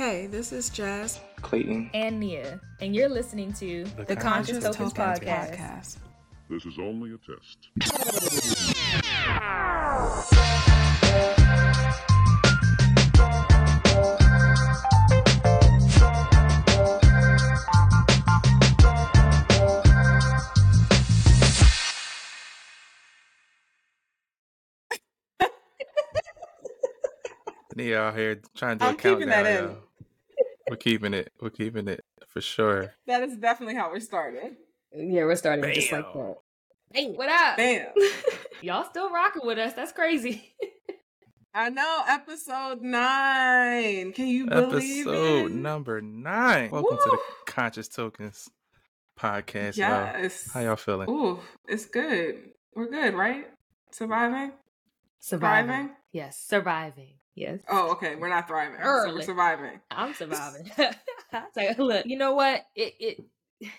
Hey, this is Jazz Clayton. and Nia, and you're listening to the, Conscious, Tokens, podcast. This is only a test. Nia out here trying to do I'm a keeping countdown. that in. yo. We're keeping it. We're keeping it for sure. That is definitely how we're starting. Yeah, we're starting just like that. Hey, what up? Bam. Y'all still rocking with us? That's crazy. I know, episode nine. Can you believe it? Episode number nine. Welcome to the Conscious Tokens podcast. y'all. Yes. How y'all feeling? Ooh, it's good. We're good, right? Surviving? Surviving. Thriving? Yes, surviving. Yes. Oh, okay. We're not thriving. So Early. we're surviving. I'm surviving. I'll tell look, you know what? It it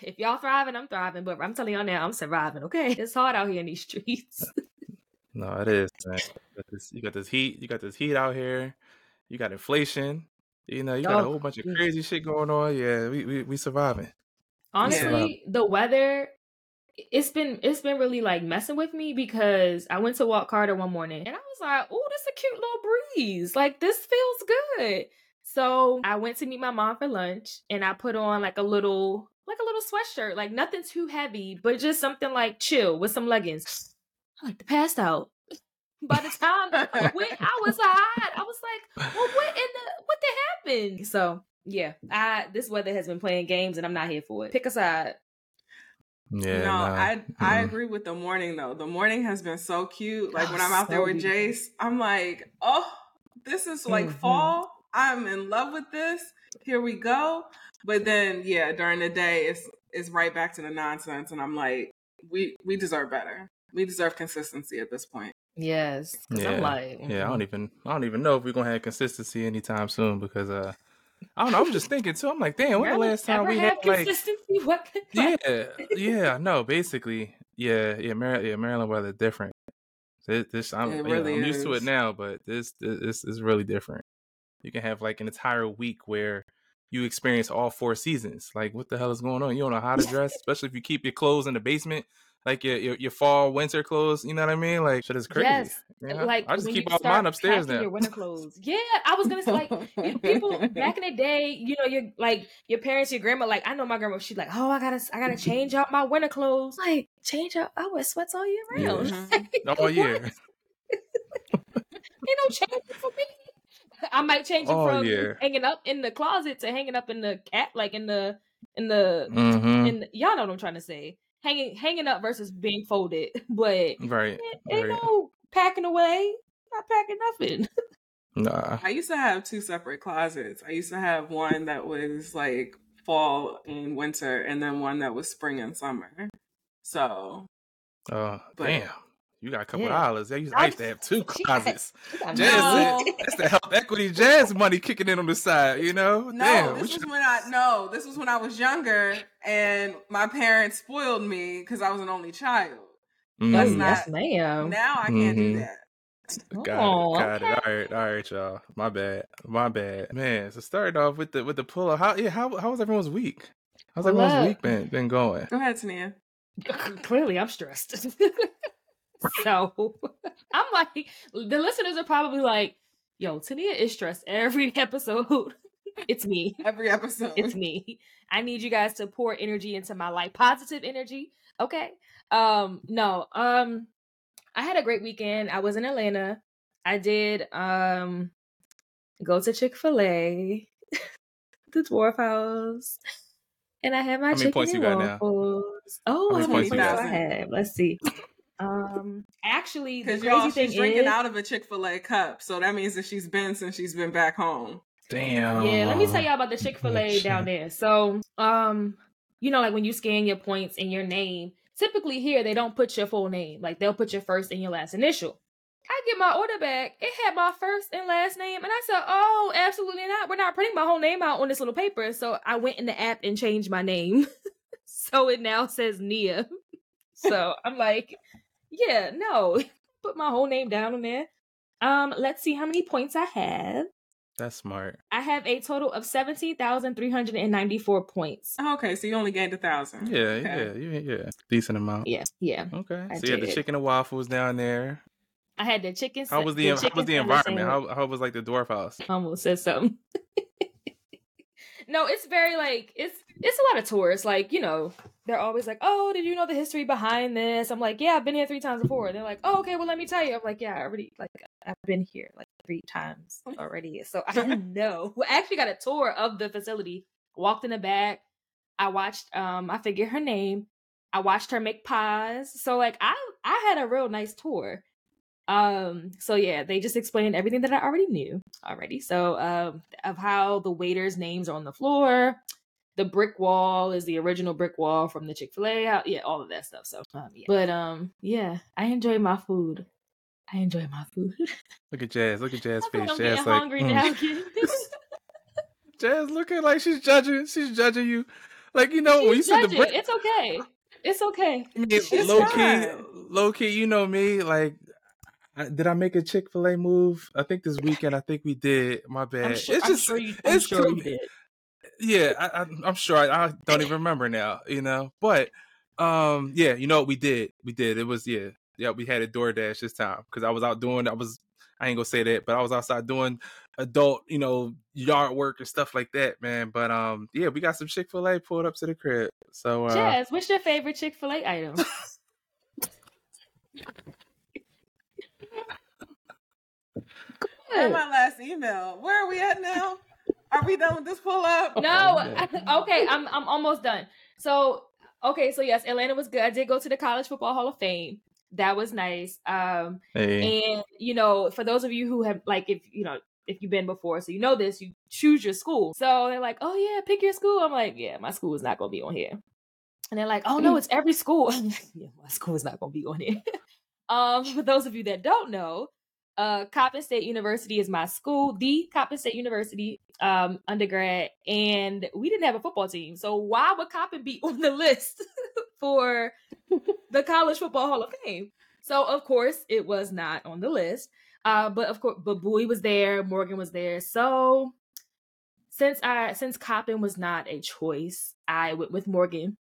if y'all thriving, I'm thriving. But I'm telling y'all now, I'm surviving. Okay, it's hard out here in these streets. No, it is, man. You got this, you got this heat. You got this heat out here. You got inflation. You know, you got a Oh, whole bunch of yeah. crazy shit going on. Yeah, we we, we surviving. Honestly, the weather it's been it's been really like messing with me because I went to walk Carter one morning and I was like, "Oh, this is a cute little breeze. Like this feels good." So I went to meet my mom for lunch and I put on like a little like a little sweatshirt, like nothing too heavy, but just something like chill with some leggings. I like to pass out. By the time I went, I was hot. I was like, well, what in the what the happened? So yeah, I this weather has been playing games and I'm not here for it. Pick a side. Yeah, no, nah. I I Mm-mm. agree with the morning though. The morning has been so cute. Like Oh, when I'm out there with. Jace, I'm like, oh, this is like Mhm. fall. I'm in love with this. Here we go. But then, yeah, during the day, it's it's right back to the nonsense, and I'm like, we we deserve better. We deserve consistency at this point. Yes. Yeah, I'm like, Yeah, I don't even I don't even know if we're gonna have consistency anytime soon because uh I don't know, I'm just thinking too. I'm like, damn, when the last time we had like consistency? What? Yeah, yeah, no, basically. Yeah, yeah, Mar- yeah, Maryland weather different. This, this I'm, know, really I'm used to it now, but this, this this is really different. You can have like an entire week where you experience all four seasons. Like, what the hell is going on? You don't know how to dress, especially if you keep your clothes in the basement, like your your, your fall winter clothes. You know what I mean? Like, shit is crazy. Yes, you know? like I just keep you all start mine upstairs now. Your winter clothes. Yeah, I was gonna say like people back in the day. You know, your like your parents, your grandma. Like I know my grandma. She's like, oh, I gotta, I gotta change out my winter clothes. Like change out. I wear sweats all year Yeah. round. Mhm. all year. Ain't no changing for me. I might change it All from year. hanging up in the closet to hanging up in the cat, like in the in the hmm in the, y'all know what I'm trying to say. Hanging hanging up versus being folded, but Right. ain't right. no packing away. Not packing nothing. Nah. I used to have two separate closets. I used to have one that was like fall and winter, and then one that was spring and summer. So Uh, But- damn. You got a couple Yeah. dollars. I used, I used to have two closets. Jazz, No. that's the health equity jazz money kicking in on the side, you know? No, Damn, we this should- was when I no, this was when I was younger, and my parents spoiled me because I was an only child. Mm, That's not- yes, ma'am. Now I can't do Mhm. that. got Oh, it, got okay. it. All right, all right, y'all. My bad, my bad, man. So starting off with the with the pull up. How yeah, how how was everyone's week? How's Pull everyone's up. week been been going? Go ahead, Tania. Clearly, I'm stressed. so I'm like, the listeners are probably like, "Yo, Tania is stressed every episode." it's me. Every episode. It's me. I need you guys to pour energy into my life, positive energy. Okay. Um. No. Um. I had a great weekend. I was in Atlanta. I did um go to Chick Fil A, the Dwarf House, and I had my How many chicken points and you got now? waffles. Oh, How how many many points you points do got? I have? Let's see. Um, actually, Because y'all, thing she's drinking is, out of a Chick Fil A cup, so that means that she's been since she's been back home. Damn. Yeah, let me tell y'all about the Chick Fil A down there. So, um, you know, like when you scan your points and your name, typically here they don't put your full name. Like they'll put your first and your last initial. I get my order back. It had my first and last name, and I said, "Oh, absolutely not. We're not printing my whole name out on this little paper." So I went in the app and changed my name, so it now says Nia. So I'm like, "Yeah, no, put my whole name down on there." Um, let's see how many points I have. That's smart. I have a total of seventeen thousand three hundred and ninety four points. Okay, so you only gained a thousand. Yeah, okay. yeah, yeah, yeah. Decent amount. Yeah, yeah. Okay. I so you had the chicken and waffles down there. I had the chicken. How was the, how was the environment? How how was like the dwarf house? almost said something. no, it's very like it's it's a lot of tourists. Like you know, they're always like, "Oh, did you know the history behind this?" I'm like, "Yeah, I've been here three times before." They're like, "Oh, okay, well, let me tell you." I'm like, "Yeah, I already like I've been here like three times already, so I don't know." We actually got a tour of the facility. Walked in the back. I watched. Um, I forget her name. I watched her make pies. So like, I I had a real nice tour. Um, so yeah, they just explained everything that I already knew already. So um of how the waiters' names are on the floor. The brick wall is the original brick wall from the Chick-fil-A out. Yeah, all of that stuff. So um yeah. But um yeah, I enjoy my food. I enjoy my food. Look at Jazz. Look at Jazz face. like Jazz like hungry mm. now. Jazz looking like she's judging. She's judging you. Like you know when you She's said the brick. It's okay. It's okay. I mean, It's low key, low key. You know me. Like, I- did I make a Chick Fil A move? I think this weekend. I think we did. My bad. I'm sure, it's just sure you, it's sure. You did. yeah. I, I, I'm sure. I, I don't even remember now. You know, but um, yeah. You know what we did? We did. It was yeah, yeah. We had a DoorDash this time because I was out doing. I was. I ain't gonna say that, but I was outside doing adult, you know, yard work and stuff like that, man. But um, yeah, we got some Chick Fil A pulled up to the crib. So uh, Jazz, what's your favorite Chick Fil A item? Where's my last email? Where are we at now? Are we done with this pull up? No, okay, I'm I'm almost done. So okay, so yes, Atlanta was good. I did go to the College Football Hall of Fame. That was nice. Um, hey, and you know, for those of you who have like, if you know, if you've been before, so you know this, you choose your school. So they're like, oh yeah, pick your school. I'm like, yeah, my school is not gonna be on here. And they're like, oh no, it's every school. Like, yeah, my school is not gonna be on here. um, for those of you that don't know, uh, Coppin State University is my school, the Coppin State University um, undergrad, and we didn't have a football team. So why would Coppin be on the list for the College Football Hall of Fame? So of course it was not on the list. Uh, but of course, but Bowie was there, Morgan was there. So since I since Coppin was not a choice, I went with Morgan,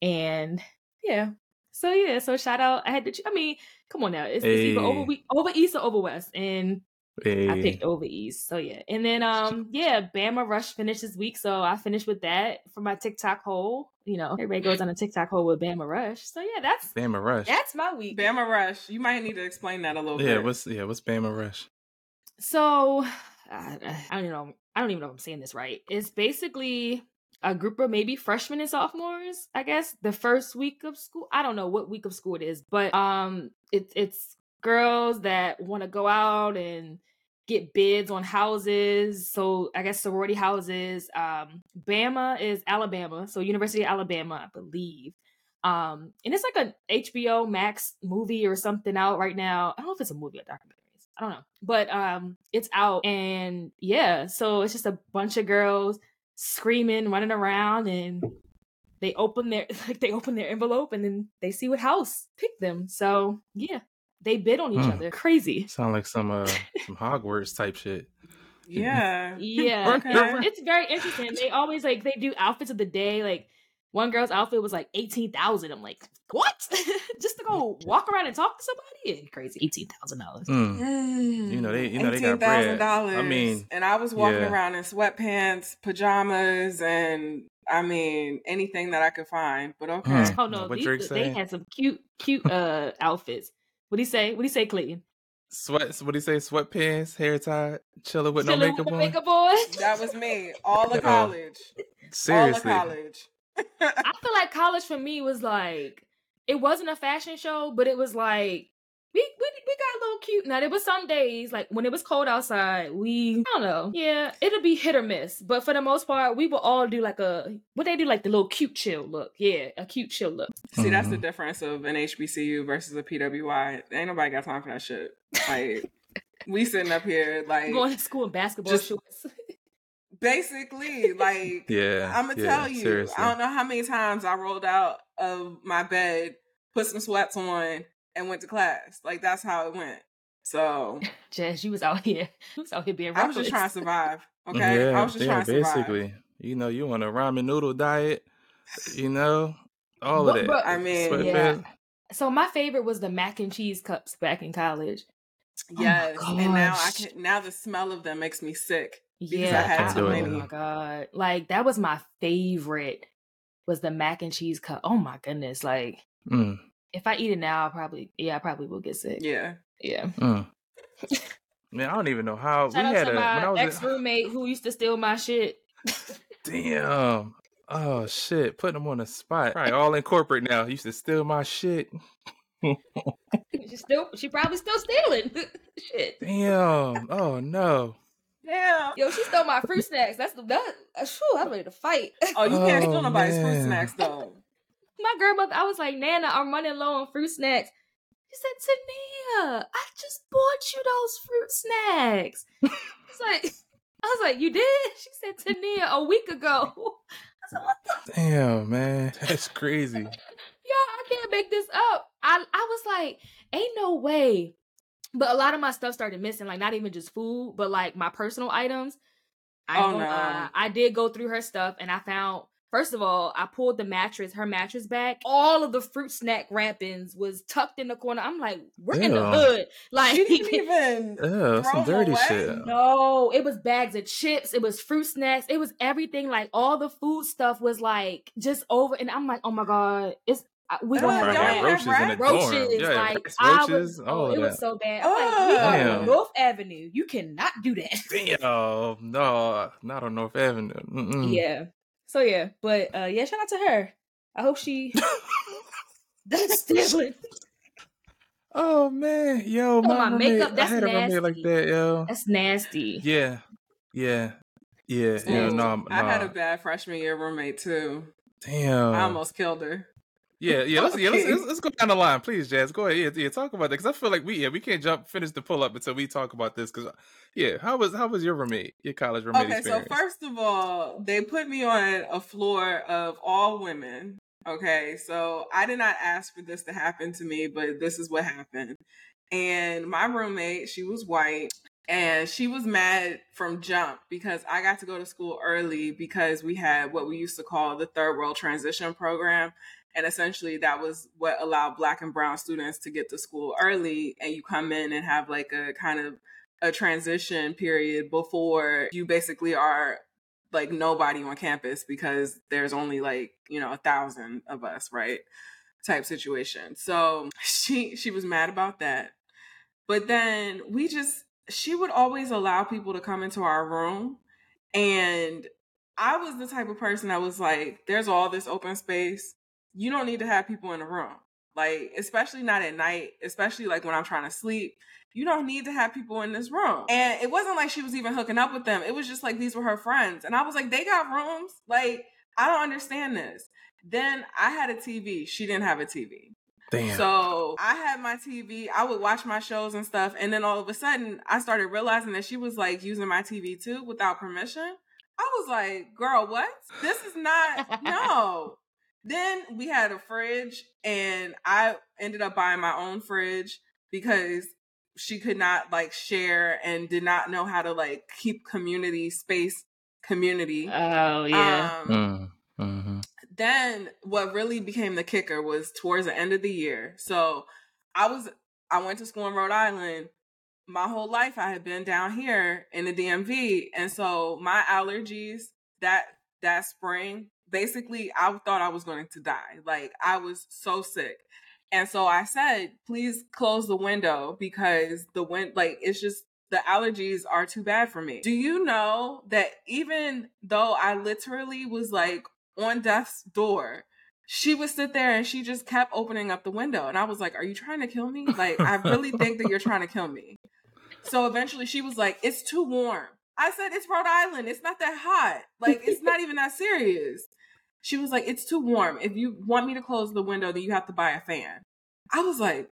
and yeah. So yeah, so shout out. I had to. I mean, come on now, it's, it's either over over east or over west, and I picked over east. So yeah, and then um yeah, Bama Rush finished this week, so I finished with that for my TikTok hole. You know, everybody goes on a TikTok hole with Bama Rush. So yeah, that's Bama Rush. that's my week. Bama Rush. You might need to explain that a little bit. yeah, bit. what's yeah, what's Bama Rush? So I, I don't know. I don't even know if I'm saying this right. It's basically a group of maybe freshmen and sophomores. I guess the first week of school. I don't know what week of school it is, but um, it's it's girls that want to go out and get bids on houses. So I guess sorority houses. Um, Bama is Alabama, so University of Alabama, I believe. Um, and it's like a HBO Max movie or something out right now. I don't know if it's a movie or documentary. I don't know. But um it's out and yeah, so it's just a bunch of girls screaming, running around and they open their like they open their envelope and then they see what house picked them. So yeah, they bid on each Hmm. other. Crazy. Sound like some uh some Hogwarts type shit. yeah. Yeah. Okay. It's, it's very interesting. They always like they do outfits of the day. Like one girl's outfit was like eighteen thousand. I'm like, what? Just to go walk around and talk to somebody? Crazy. Eighteen thousand dollars. Mm. You know, they- you know, they got bread. dollars. I mean, and I was walking yeah. around in sweatpants, pajamas, and I mean anything that I could find. But okay, Hmm. Oh no, What these, they had some cute, cute uh outfits. What do you say? What do you say, Clayton? Sweat what do you say? Sweatpants, hair tied, chilling with Chilling no makeup with on. makeup on. that was me. All of Oh, college. All of college. I feel like college for me was like it wasn't a fashion show, but it was like we we we got a little cute. Now there was some days like when it was cold outside, we I don't know. Yeah, it'll be hit or miss, but for the most part, we will all do like a what they do like the little cute chill look. Yeah, a cute chill look. See, that's the Mhm. difference of an HBCU versus a PWI. Ain't nobody got time for that shit. Like we sitting up here like Going to school in basketball Just- shorts. basically like Yeah. I'm gonna yeah, tell you. Seriously. I don't know how many times I rolled out of my bed, put some sweats on, and went to class. Like that's how it went. So Jazz, you was out here. You was out here being I was just trying to survive. Okay, yeah, I was just yeah, trying to survive. basically. You know, you on a ramen noodle diet. You know, all of that. but- I mean, Sweatpants. So my favorite was the mac and cheese cups back in college. Oh Yes, and now I can. Now the smell of them makes me sick. Because Yeah, I had Can't I- do oh my god, like that was my favorite. Was the mac and cheese cup? Oh my goodness! Like Mm, if I eat it now, I'll probably yeah, I probably will get sick. Yeah. Yeah. mm. Man, I don't even know how Shout we out had to a when I my was ex roommate who used to steal my shit. damn. Oh shit, putting them on the spot. Right, all in corporate now. Used to steal my shit. she still, she probably still stealing shit. Damn. Oh no. Yeah. Yo, she stole my fruit snacks. That's the that. Shoo, I'm ready to fight. Oh, you can't Oh, steal nobody's fruit snacks though. My grandmother, I was like, Nana, I'm running low on fruit snacks. She said, Tania, I just bought you those fruit snacks. It's like, I was like, you did? She said, Tania, a week ago. I said, what the? Damn, man. That's crazy. Yo, I can't make this up. I, I was like, ain't no way. But a lot of my stuff started missing, like not even just food, but like my personal items. I Oh, no. lie. I did go through her stuff and I found First of all, I pulled the mattress, her mattress back. All of the fruit snack wrappings was tucked in the corner. I'm like, we're in the hood. Like, She didn't even. Oh, some dirty away? shit. no, it was bags of chips. It was fruit snacks. It was everything. Like all the food stuff was like just over. And I'm like, oh my god, it's I- we gonna Ugh, have Right, y'all rats. had have roaches in the dorm. Oh, roaches. Yeah, like rats, I roaches, was, all oh, of it that. was so bad. I'm like, we are on North Avenue. You cannot do that. Damn, no, not on North Avenue. Mm-mm. Yeah. So yeah, but uh yeah, shout out to her. I hope she does stealing. Oh man, yo, Oh, my, my roommate, makeup, that's I had a roommate like nasty. that, yo. That's nasty. Yeah, yeah, yeah, yeah. Ooh, No, no. I had a bad freshman year roommate too. Damn. I almost killed her. Yeah, yeah. Let's, yeah, let's, let's, let's go down the line, please, Jazz. Go ahead. Yeah, yeah talk about that because I feel like we yeah we can't jump finish the pull up until we talk about this because yeah, how was how was your roommate, your college roommate Okay, experience? so first of all, they put me on a floor of all women. Okay, so I did not ask for this to happen to me, but this is what happened. And my roommate, she was white, and she was mad from jump because I got to go to school early because we had what we used to call the third world transition program. And essentially, that was what allowed Black and Brown students to get to school early. And you come in and have like a kind of a transition period before you basically are like nobody on campus because there's only like you know a thousand of us right type situation so she she was mad about that but then we just she would always allow people to come into our room and i was the type of person that was like there's all this open space you don't need to have people in the room like especially not at night especially like when i'm trying to sleep you don't need to have people in this room. And it wasn't like she was even hooking up with them. It was just like these were her friends. And I was like, they got rooms? Like, I don't understand this. Then I had a TV. She didn't have a TV. Damn. So I had my TV. I would watch my shows and stuff. And then all of a sudden, I started realizing that she was like using my TV too without permission. I was like, girl, what? This is not, no. Then we had a fridge, and I ended up buying my own fridge because she could not like share and did not know how to like keep community space community. Oh yeah. Um, Mm, hmm then what really became the kicker was towards the end of the year. So I was I went to school in Rhode Island. My whole life I had been down here in the DMV, and so my allergies that that spring, basically, I thought I was going to die. Like I was so sick. And so I said, please close the window because the wind, like, it's just the allergies are too bad for me. Do you know that even though I literally was like on death's door, she would sit there and she just kept opening up the window. And I was like, Are you trying to kill me? Like, I really think that you're trying to kill me. So eventually she was like, It's too warm. I said, It's Rhode Island. It's not that hot. Like, it's not even that serious. She was like, It's too warm. If you want me to close the window, then you have to buy a fan. I was like,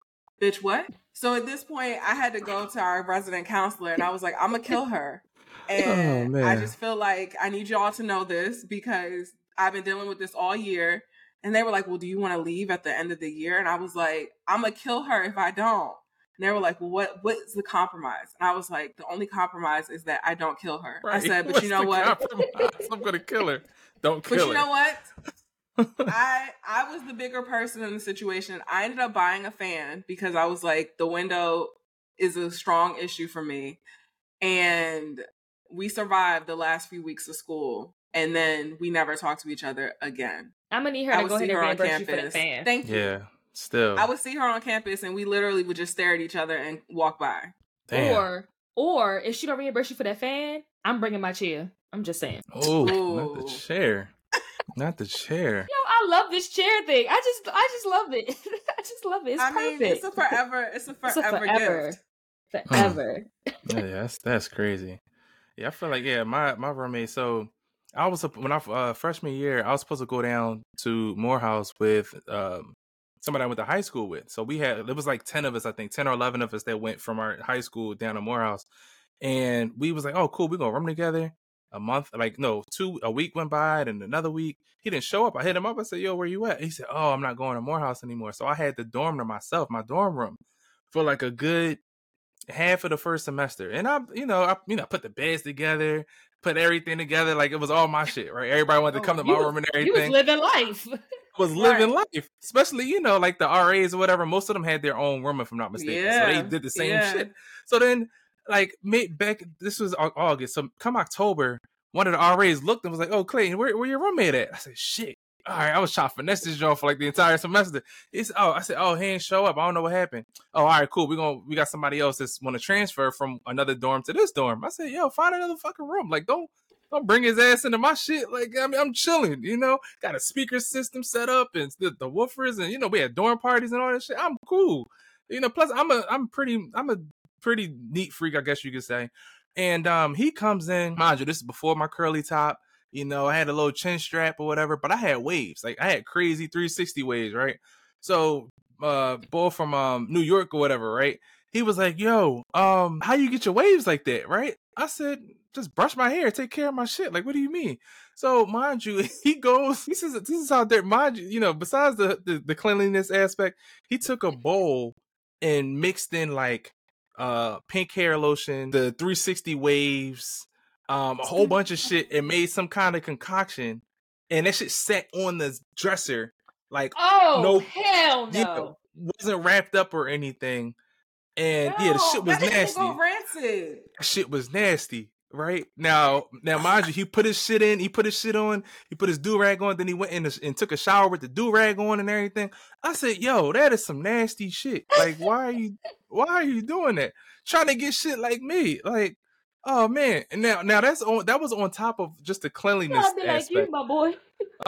Bitch, what? So at this point, I had to go to our resident counselor and I was like, I'm going to kill her. Oh, and Oh, I just feel like I need y'all to know this because I've been dealing with this all year. And they were like, Well, do you want to leave at the end of the year? And I was like, I'm going to kill her if I don't. And they were like, well, what what's the compromise? And I was like, the only compromise is that I don't kill her. I said, but What's you know what? compromise? I'm gonna kill her. Don't kill But kill you know what? I I was the bigger person in the situation. I ended up buying a fan because I was like, the window is a strong issue for me. And we survived the last few weeks of school. And then we never talked to each other again. I'm gonna need her I to go see ahead and her on reimburse you for the fan. Thank you. Yeah, still. I would see her on campus and we literally would just stare at each other and walk by. Damn. Or or if she don't reimburse you for that fan, I'm bringing my chair. I'm just saying. oh, not the chair. Not the chair. Yo, I love this chair thing. I just I just love it. I just love it. It's I perfect. mean, it's a forever, it's a It's a forever, forever. gift. Forever. Yeah, that's that's crazy. Yeah, I feel like yeah, my my roommate. So I was when I uh, freshman year, I was supposed to go down to Morehouse with um somebody I went to high school with. So we had it was like ten of us, I think, ten or eleven of us that went from our high school down to Morehouse, and we was like, oh cool, we gonna room together. A month, like no, two a week went by, and another week he didn't show up. I hit him up. I said, "Yo, where you at?" He said, "Oh, I'm not going to Morehouse anymore." So I had the dorm to myself, my dorm room, for like a good half of the first semester. And I, you know, I, you know, put the beds together, put everything together, like it was all my shit, right? Everybody wanted to Oh, come to my was- room and everything. You was living life. was living life, especially you know, like the RAs or whatever. Most of them had their own room, if I'm not mistaken. Yeah. So they did the same yeah. shit. So then, like, mid back, this was August. So come October, one of the RAs looked and was like, "Oh, Clayton, where where your roommate at?" I said, "Shit." All right, I was trying to finesse this joint for like the entire semester. It's oh, I said, oh, he ain't show up. I don't know what happened. Oh, all right, cool. We gonna we got somebody else that's want to transfer from another dorm to this dorm. I said, yo, find another fucking room. Like, don't don't bring his ass into my shit. Like, I mean, I'm chilling. You know, got a speaker system set up and the, the woofers, and you know, we had dorm parties and all that shit. I'm cool. You know, plus I'm a I'm pretty I'm a pretty neat freak, I guess you could say. And um, he comes in, mind you, this is before my curly top. You know, I had a little chin strap or whatever, but I had waves. Like I had crazy 360 waves, right? So uh boy from um New York or whatever, right? He was like, yo, um, how you get your waves like that, right? I said, just brush my hair, take care of my shit. Like, what do you mean? So mind you, he goes, he says this is how there mind you, you know, besides the, the the cleanliness aspect, he took a bowl and mixed in like uh pink hair lotion, the 360 waves, um, a whole bunch of shit, and made some kind of concoction, and that shit sat on the dresser, like Oh No. hell no. wasn't wrapped up or anything. And yeah, the shit was nasty. Go rancid. That shit was nasty. Right now, now mind you, he put his shit in, he put his shit on, he put his do rag on, then he went in and took a shower with the do rag on and everything. I said, "Yo, that is some nasty shit. Like, why are you, why are you doing that? Trying to get shit like me? Like, oh man. And now, now that's on that was on top of just the cleanliness I'll be like aspect. you, my boy.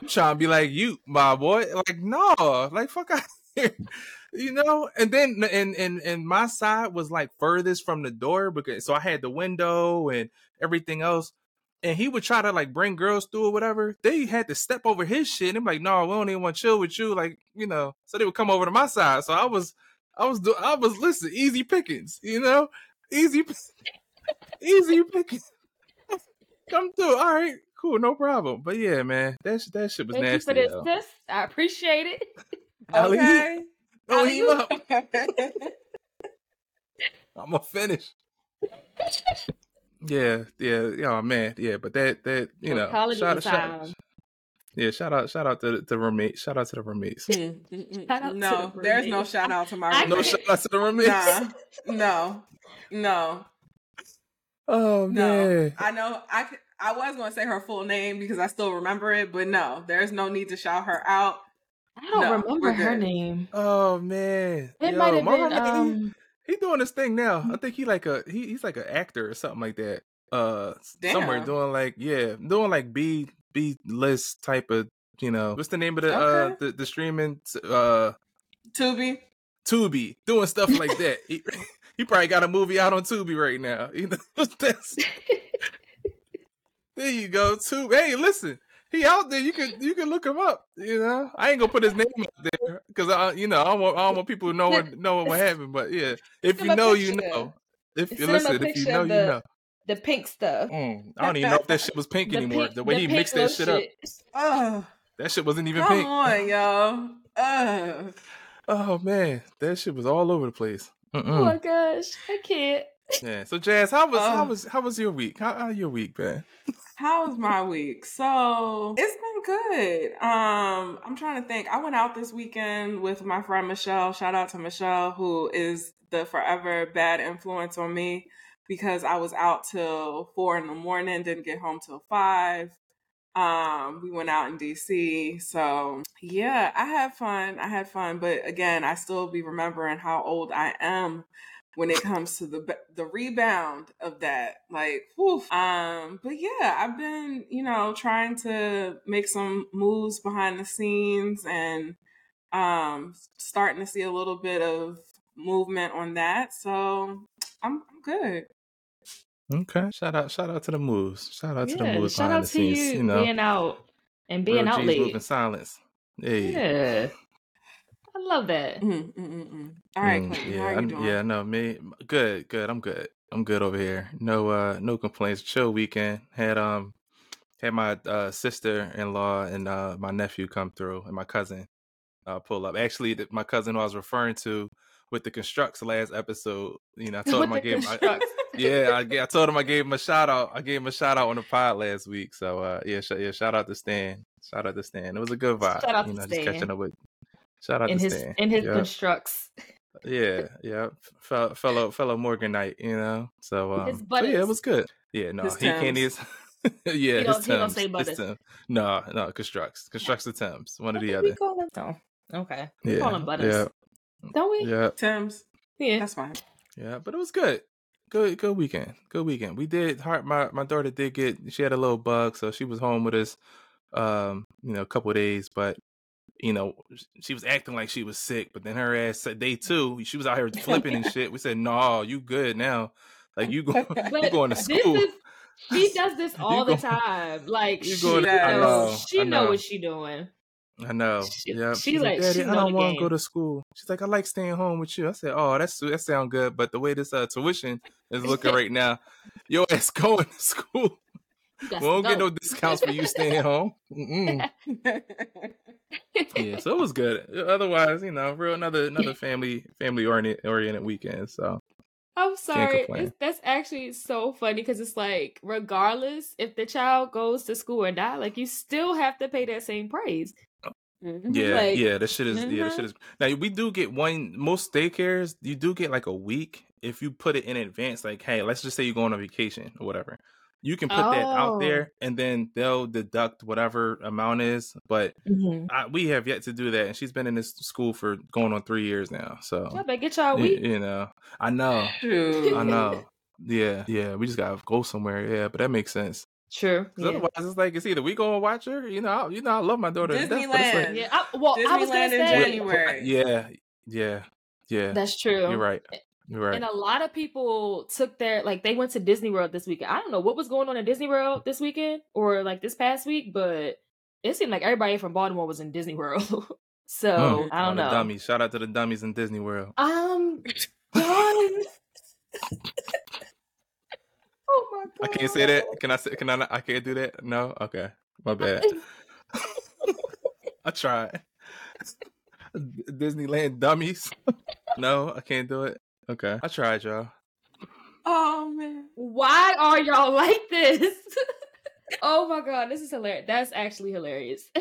I'm trying to be like you, my boy. Like, no, like fuck out here. You know, and then and and and my side was like furthest from the door because so I had the window and everything else. And he would try to like bring girls through or whatever. They had to step over his shit. And I'm like, no, we don't even want to chill with you. Like, you know, so they would come over to my side. So I was, I was, I was listen, easy pickings, you know, easy, easy pickings. Come through. All right, cool, no problem. But yeah, man, that sh- that shit was Thank you nasty. for this. I appreciate it. Okay. Oh, he Alley-oop. up. I'm gonna finish. Yeah, yeah, yeah, oh, man, yeah. But that, that, you Well, know, college shout, is shout, yeah, shout out, shout out to the roommates. Shout out to the roommates. Mm, mm, mm, shout out to no, the there's no shout out to my I No shout out to the roommates. Nah, no, no, Oh no. man. I know. I I was going to say her full name because I still remember it, but no, there's no need to shout her out. I don't No, remember her good. name. Oh man. It might have been. roommate, he- Um, he, doing this thing now. I think he like a he, he's like an actor or something like that. Uh, s- somewhere doing like yeah, doing like B B list type of you know what's the name of the uh the, the streaming uh Tubi. Tubi doing stuff like that. He, he probably got a movie out on Tubi right now. You know, that's- there you go, Tubi. Hey, listen, he out there. You can you can look him up. You know, I ain't gonna put his name out there because I you know I don't want I don't want people to know what know what happened. But yeah, if you know, you know. If you listen, if you know, you the- know. the pink stuff. Mm, I don't even know if that shit was pink The anymore. pink- the way he mixed that little shit up, Oh, that shit wasn't even come pink. on, yo. Uh, Oh man, that shit was all over the place. Oh my gosh, I can't. Yeah. So Jazz, how was how Oh. was how was your week? How how your week been? How was my week? So it's been good. Um, I'm trying to think. I went out this weekend with my friend Michelle. Shout out to Michelle, who is the forever bad influence on me because I was out till four in the morning, didn't get home till five. Um, we went out in DC. So yeah, I had fun. I had fun, but again, I still be remembering how old I am when it comes to the the rebound of that. Like, whew. um, but yeah, I've been, you know, trying to make some moves behind the scenes and um starting to see a little bit of movement on that. So I'm, I'm good. Okay. Shout out shout out to the moves. Shout out to the moves shout behind out the to scenes. you, You, know, being out and being real out G's late. moving silence. Hey. Yeah, I love that. Mm, mm, mm, mm. All right, Mm, yeah, how are you doing? yeah, no, me good, good. I'm good. I'm good over here. No, uh, no complaints. Chill weekend. Had um, had my uh sister in law and uh my nephew come through and my cousin uh pull up. Actually, th- my cousin who I was referring to with the constructs last episode. You know, I told him I gave him. I, yeah, I, I told him I gave him a shout out. I gave him a shout out on the pod last week. So uh, yeah, sh- yeah, shout out to Stan. Shout out to Stan. It was a good vibe. Shout out you to know, just catching up with. Shout out in to his Stan. in his Yeah. constructs. Yeah, yeah, fellow fellow fellow Morganite, you know. So um, His so yeah, it was good. Yeah, no, His he can't. Timbs. Yeah, He his don't- he don't say his buttons. No, no, constructs, constructs the Timbs, one or the What other. we call him? Oh, okay. We Yeah, call him buttons. yeah, Don't we? yeah, Tim's, Yeah. that's fine. yeah. But it was good. Good, good weekend. Good weekend. We did. Heart. My my daughter did get. She had a little bug, so she was home with us. Um, you know, a couple of days, but. You know, she was acting like she was sick, but then her ass said day two, she was out here flipping and shit. We said, "No, you good now? Like you go, you going to this school?" is she does this all the time. Like she to- knows, know, she know know. what she doing. I know. She- yeah. she She's like- Daddy, she I don't want to go to school. She's like, I like staying home with you. I said, Oh, that's that sound good. But the way this uh, tuition is looking right now, your ass going to school. We to get no discounts for you staying home. Yeah, so it was good. Otherwise, you know, real another another family family oriented oriented weekend. So I'm sorry. It's, that's actually so funny because it's like, regardless if the child goes to school or not, like you still have to pay that same price. Mhm. yeah, Like- yeah, this shit is yeah, this Mhm. shit is. Now we do get one. Most daycares you do get like a week if you put it in advance. Like, hey, let's just say you're going on vacation or whatever. You can put that out Oh. there, and then they'll deduct whatever amount is. But mm-hmm. I, we have yet to do that, and she's been in this school for going on three years now. So I better get y'all a y- week. you know, I know, Shoot. I know. Yeah, yeah, we just gotta go somewhere. Yeah, but that makes sense. True. 'Cause Yeah. Otherwise, it's like it's either we go and watch her. You know, I, you know, I love my daughter. to death, like- Disneyland. Yeah. I, well, I was gonna Disneyland in say January. yeah, yeah, yeah. that's true. You're right. Right. And a lot of people took their like they went to Disney World this weekend. I don't know what was going on in Disney World this weekend or like this past week, but it seemed like everybody from Baltimore was in Disney World. so Mm. I don't know. dummies. Shout out to the dummies in Disney World. I'm done. oh my god! I can't say that. Can I say? Can I? Not, I can't do that. No. Okay. My bad. I tried. Disneyland dummies. no, I can't do it. Okay. I tried, y'all. Oh man. Why are y'all like this? oh my god, this is hilarious. That's actually hilarious.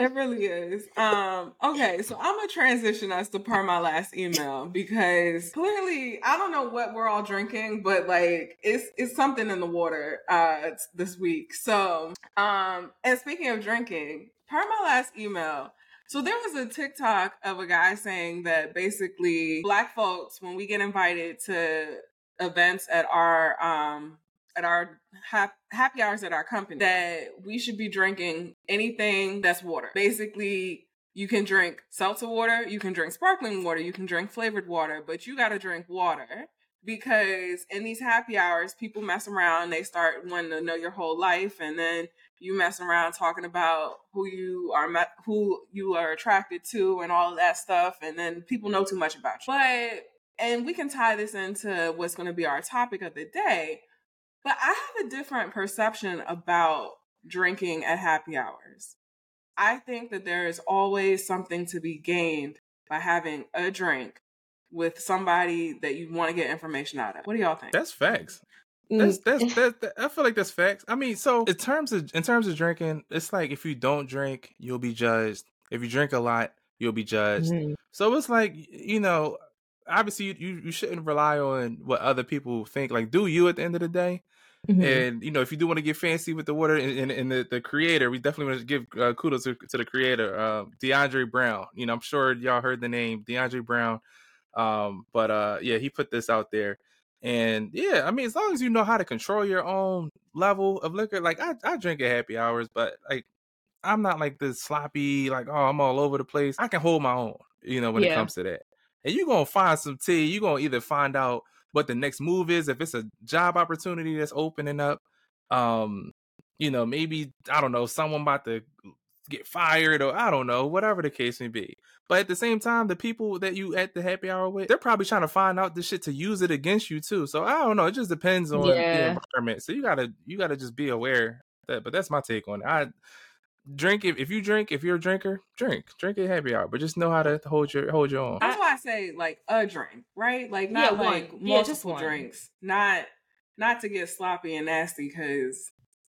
It really is. Um, okay, so I'm gonna transition us to per my last email because clearly I don't know what we're all drinking, but like it's it's something in the water uh this week. So um and speaking of drinking, per my last email, so there was a TikTok of a guy saying that basically black folks, when we get invited to events at our um at our hap- happy hours at our company that we should be drinking anything that's water. Basically, you can drink seltzer water, you can drink sparkling water, you can drink flavored water, but you got to drink water because in these happy hours, people mess around, they start wanting to know your whole life, and then you mess around talking about who you are, who you are attracted to, and all that stuff, and then people know too much about you. But and we can tie this into what's going to be our topic of the day. But I have a different perception about drinking at happy hours. I think that there is always something to be gained by having a drink with somebody that you want to get information out of. What do y'all think? That's facts. Mm. That's that's that's. That, I feel like that's facts. I mean, so in terms of in terms of drinking, it's like if you don't drink, you'll be judged. If you drink a lot, you'll be judged. Mhm. So it's like you know, obviously you, you you shouldn't rely on what other people think. Like, do you at the end of the day? Mhm. And you know, if you do want to get fancy with the water and, and, and the, the creator, we definitely want to give uh, kudos to, to the creator, uh, DeAndre Brown. You know, I'm sure y'all heard the name DeAndre Brown. Um, but uh, yeah, he put this out there, and yeah, I mean, as long as you know how to control your own level of liquor, like I, I drink at happy hours, but like I'm not like this sloppy, like oh, I'm all over the place. I can hold my own, you know, when it comes to that. And you're gonna find some tea. You're gonna either find out what the next move is, if it's a job opportunity that's opening up. Um, you know, maybe I don't know, someone about to get fired or I don't know, whatever the case may be. But at the same time, the people that you at the happy hour with, they're probably trying to find out this shit to use it against you too. So I don't know. It just depends on the environment. So you gotta you gotta just be aware that. But that's my take on it. I drink if, if you drink if you're a drinker, drink drink at happy hour, but just know how to hold your hold your own. That's why I say like a drink, right? Like Yeah, not one. like Yeah, multiple just one. drinks. Not not to get sloppy and nasty because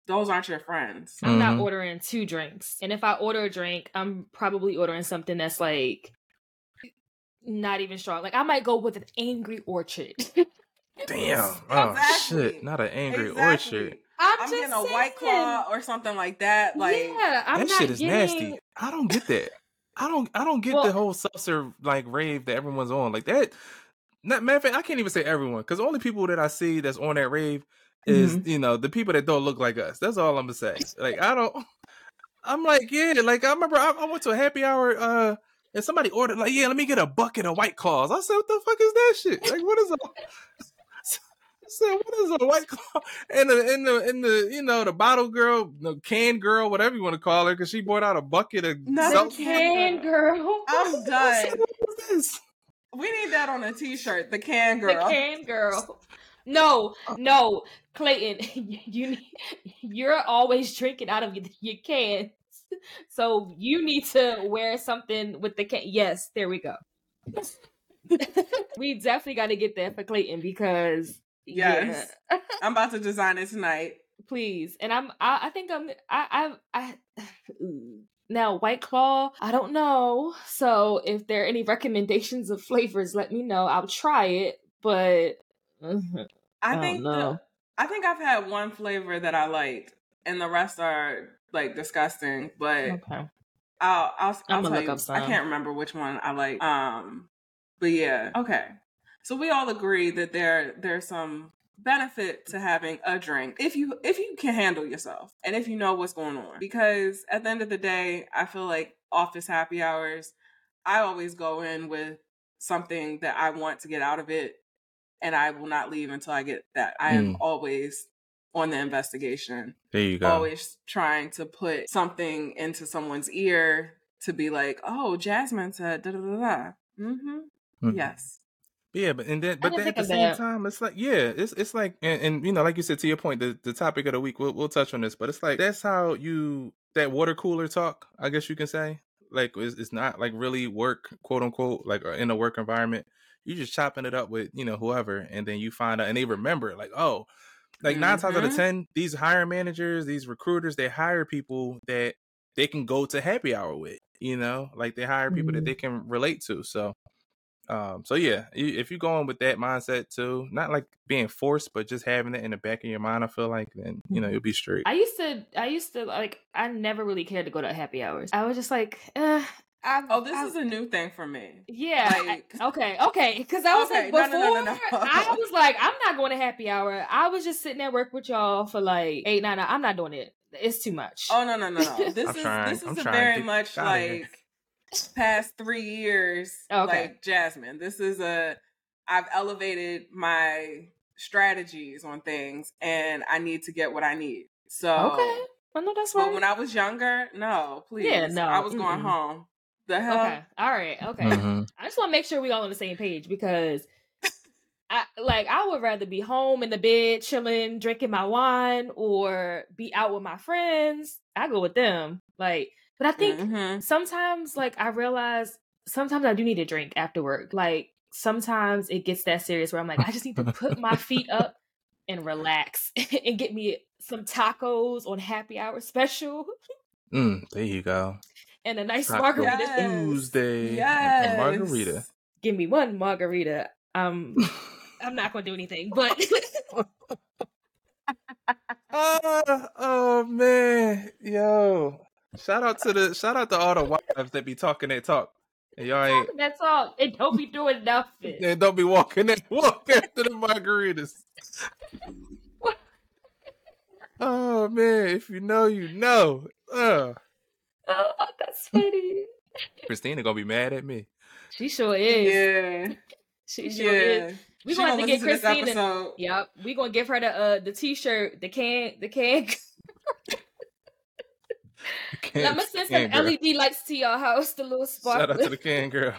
those aren't your friends. I'm not Mhm. ordering two drinks. And if I order a drink, I'm probably ordering something that's like not even strong. Like I might go with an angry orchard. Damn. Oh Exactly. shit. Not an angry Exactly. orchard. I'm, I'm just getting a white claw or something like that. Like yeah, I'm that not shit is getting... nasty. I don't get that. I don't I don't get Well- the whole seltzer like rave that everyone's on. Like that not, matter of fact, I can't even say everyone because the only people that I see that's on that rave is Mm-hmm. you know the people that don't look like us. That's all I'm gonna say. Like I don't. I'm like yeah. Like I remember I, I went to a happy hour. uh and somebody ordered like, yeah, let me get a bucket of white claws. I said, what the fuck is that shit? Like, what is a I said, what is a white claw? And the in the in the you know the bottle girl, the can girl, whatever you want to call her, because she brought out a bucket of Not The can girl. I'm done. said, what is this? We need that on a t-shirt. The can girl. The girl. can girl. No, no, Clayton, you you're always drinking out of your, your cans, so you need to wear something with the can. Yes, there we go. we definitely got to get that for Clayton because Yes. yeah, I'm about to design it tonight. please. And I'm, I, I think I'm, I, I, I. Now, White Claw, I don't know. So, if there are any recommendations of flavors, let me know. I'll try it, but I I think don't know. the, I think I've had one flavor that I liked, and the rest are like disgusting. But okay. I'll I'll, I'll tell look you. I can't remember which one I like. Um, but yeah, okay. So we all agree that there there's some benefit to having a drink if you if you can handle yourself and if you know what's going on. Because at the end of the day, I feel like office happy hours, I always go in with something that I want to get out of it, and I will not leave until I get that. I am Mm. always on the investigation There you go. always trying to put something into someone's ear to be like, "Oh, Jasmine said da da da da." Mm-hmm. Mhm. Yes. Yeah, but and then but then at the same that. time, it's like yeah, it's it's like and, and you know, like you said to your point, the the topic of the week, we'll we'll touch on this, but it's like that's how you that water cooler talk, I guess you can say. Like it's, it's not like really work, quote unquote, like uh, in a work environment. You just chopping it up with you know whoever, and then you find out, and they remember like oh, like nine times out of Mhm. ten, these hiring managers, these recruiters, they hire people that they can go to happy hour with. You know, like they hire people that Mhm. they can relate to. So um, so yeah, if you're going with that mindset too, not like being forced, but just having it in the back of your mind, I feel like then you know you'll be straight. I used to, I used to like, I never really cared to go to happy hours. I was just like, eh, I, Oh, this I- is a new thing for me. Yeah. I- Like- okay. Okay. Because I was Okay, like, before, no, no, no, no. I was like, I'm not going to happy hour. I was just sitting at work with y'all for like eight, nine. I'm not doing it. It's too much. Oh no no no no! This I'm is trying- this I'm is a trying to very get much like past three years. Okay. Like Jasmine, this is a I've elevated my strategies on things, and I need to get what I need. So okay. I know that's But when I was younger, no, please. Yeah, no, I was going mm-mm. home. The hell? okay. All right. Okay. Mhm. I just want to make sure we all on the same page because I like I would rather be home in the bed chilling, drinking my wine, or be out with my friends. I go with them. Like, but I think Mhm. sometimes like I realize sometimes I do need a drink after work. Like sometimes it gets that serious where I'm like, I just need to put my feet up and relax and get me some tacos on happy hour special Mm, there you go. And a nice Taco margarita. Yes. Tuesday. Yes. Margarita. Give me one margarita. Um, I'm not gonna do anything, but oh, oh man, yo! Shout out to the shout out to all the wives that be talking that talk. And y'all ain't that's all. And don't be doing nothing. and don't be walking that walk after the margaritas. oh man, if you know, you know. Uh, Oh, that's funny. Christina gonna be mad at me. She sure is. Yeah. She sure Yeah. is. We She gonna have to get Christina. episode. Yep, we gonna give her the uh the t-shirt, the can, the can. Can- I'm gonna send some girl. LED lights to your house, the little spot. Shout out to the can girl.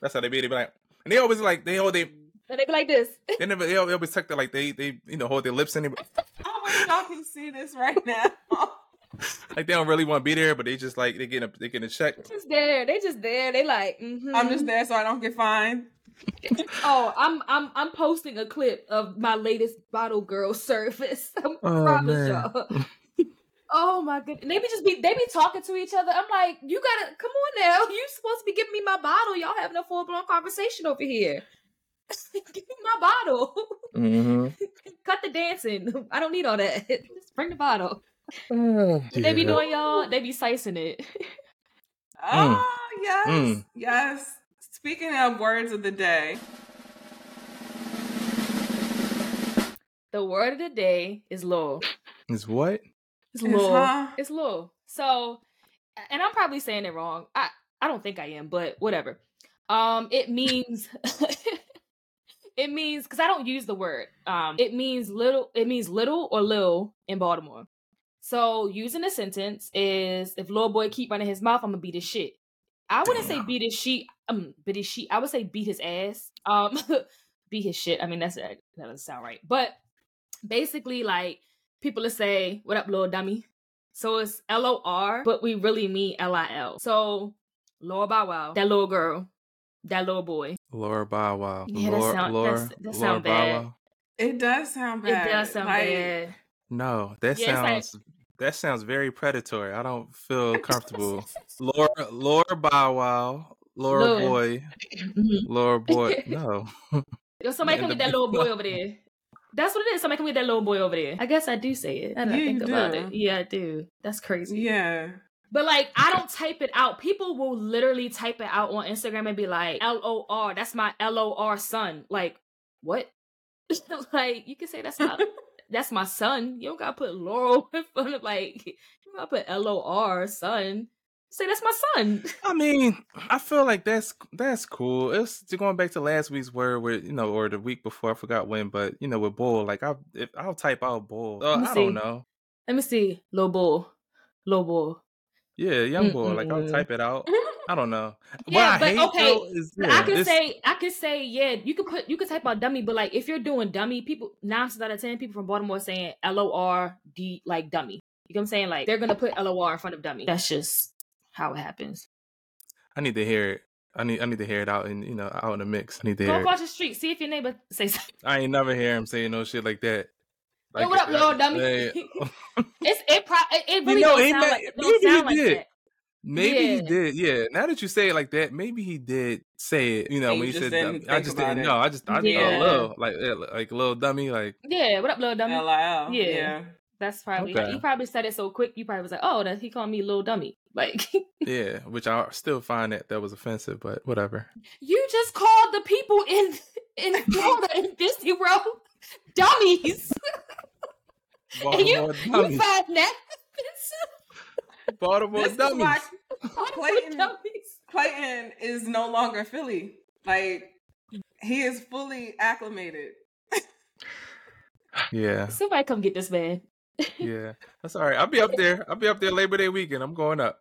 That's how they be. They be like, and they always like they hold they And they be like this. they never they always tuck their like they they you know hold their lips in it. I wish y'all can see this right now. Like they don't really want to be there, but they just like they get a they get a check. just there. They just there. They like. mhm. I'm just there so I don't get fined. Oh, I'm I'm I'm posting a clip of my latest bottle girl service. I Oh, promise man. y'all. Oh my goodness. They be just be they be talking to each other. I'm like, you gotta come on now. You supposed to be giving me my bottle. Y'all having a full blown conversation over here. Give me my bottle. Mm-hmm. Cut the dancing. I don't need all that. Just bring the bottle. What they be doing, y'all? They be slicing it. Oh, yes. Mm. Yes. Speaking of words of the day, The word of the day is law. Is what? It's It's huh? It's law. So, and I'm probably saying it wrong. I I don't think I am, but whatever. Um, it means it means because I don't use the word. Um, it means little. It means little or lil in Baltimore. So using a sentence is if little boy keep running his mouth, I'm gonna beat his shit. I wouldn't say beat his sheet. Um, beat his sheet. I would say beat his ass. Um, beat his shit. I mean that's that doesn't sound right, but basically like people will say, "What up, little dummy?" So it's L O R, but we really mean L I L. So Laura Bow Wow, that little girl, that little boy. Laura Bow Wow. Yeah, that Laura, sound- Laura, that's- that Laura sound Bow bad. Wow. it does sound bad. It does sound Like, bad. No, that Yeah, it's like- sounds that sounds very predatory. I don't feel comfortable. Laura Laura Bow Wow. Laura Lil. Boy. Mhm. Laura Boy. No. Yo, somebody come And get that little boy over there. That's what it is. Somebody come get that little boy over there. I guess I do say it. I don't think you about do. it. Yeah, I do. That's crazy. Yeah. But like, I don't type it out. People will literally type it out on Instagram and be like, "L O R." That's my L O R son. Like, what? like, you can say that's my that's my son. You don't gotta put Laurel in front of like you gotta put L O R son. Say that's my son. I mean, I feel like that's that's cool. It's going back to last week's word where you know, or the week before, I forgot when, but you know, with bull, like I if I'll type out bull. Uh, I see. don't know. Let me see, little bull, little bull. Yeah, young boy. Like I'll type it out. I don't know. Yeah, what I but hate okay, is yeah, I could say, I could say, yeah, you could put, you could type out dummy, but like if you're doing dummy, people nine out of ten, people from Baltimore saying L O R D like dummy. You know what I'm saying? Like they're gonna put L O R in front of dummy. That's just how it happens. I need to hear it. I need I need to hear it out in you know out in the mix. I need to Go hear it. across the street, see if your neighbor say something. I ain't never hear him saying no shit like that. Hey, what up, little dummy? hey, oh. It's it. Pro- it, it You really know, don't sound like it don't sound like did. that. Maybe he did. Yeah. Now that you say it like that, maybe he did say it. You know And when you you said didn't dummy. I just didn't it. know. I just I Yeah. yeah. little like yeah, like little dummy like Yeah, what up, little dummy? L I L. Yeah. Yeah. That's probably Okay. he probably said it so quick. You probably was like, oh, that he called me little dummy. Like yeah, which I still find that that was offensive, but whatever. you just called the people in in Florida in Disney World dummies. And you, Baltimore you find that Baltimore This is dummies. why? Clayton- dummies. Clayton is no longer Philly. Like he is fully acclimated. Yeah, Somebody come get this man. yeah. That's all right. I'll be up there. I'll be up there Labor Day weekend. I'm going up.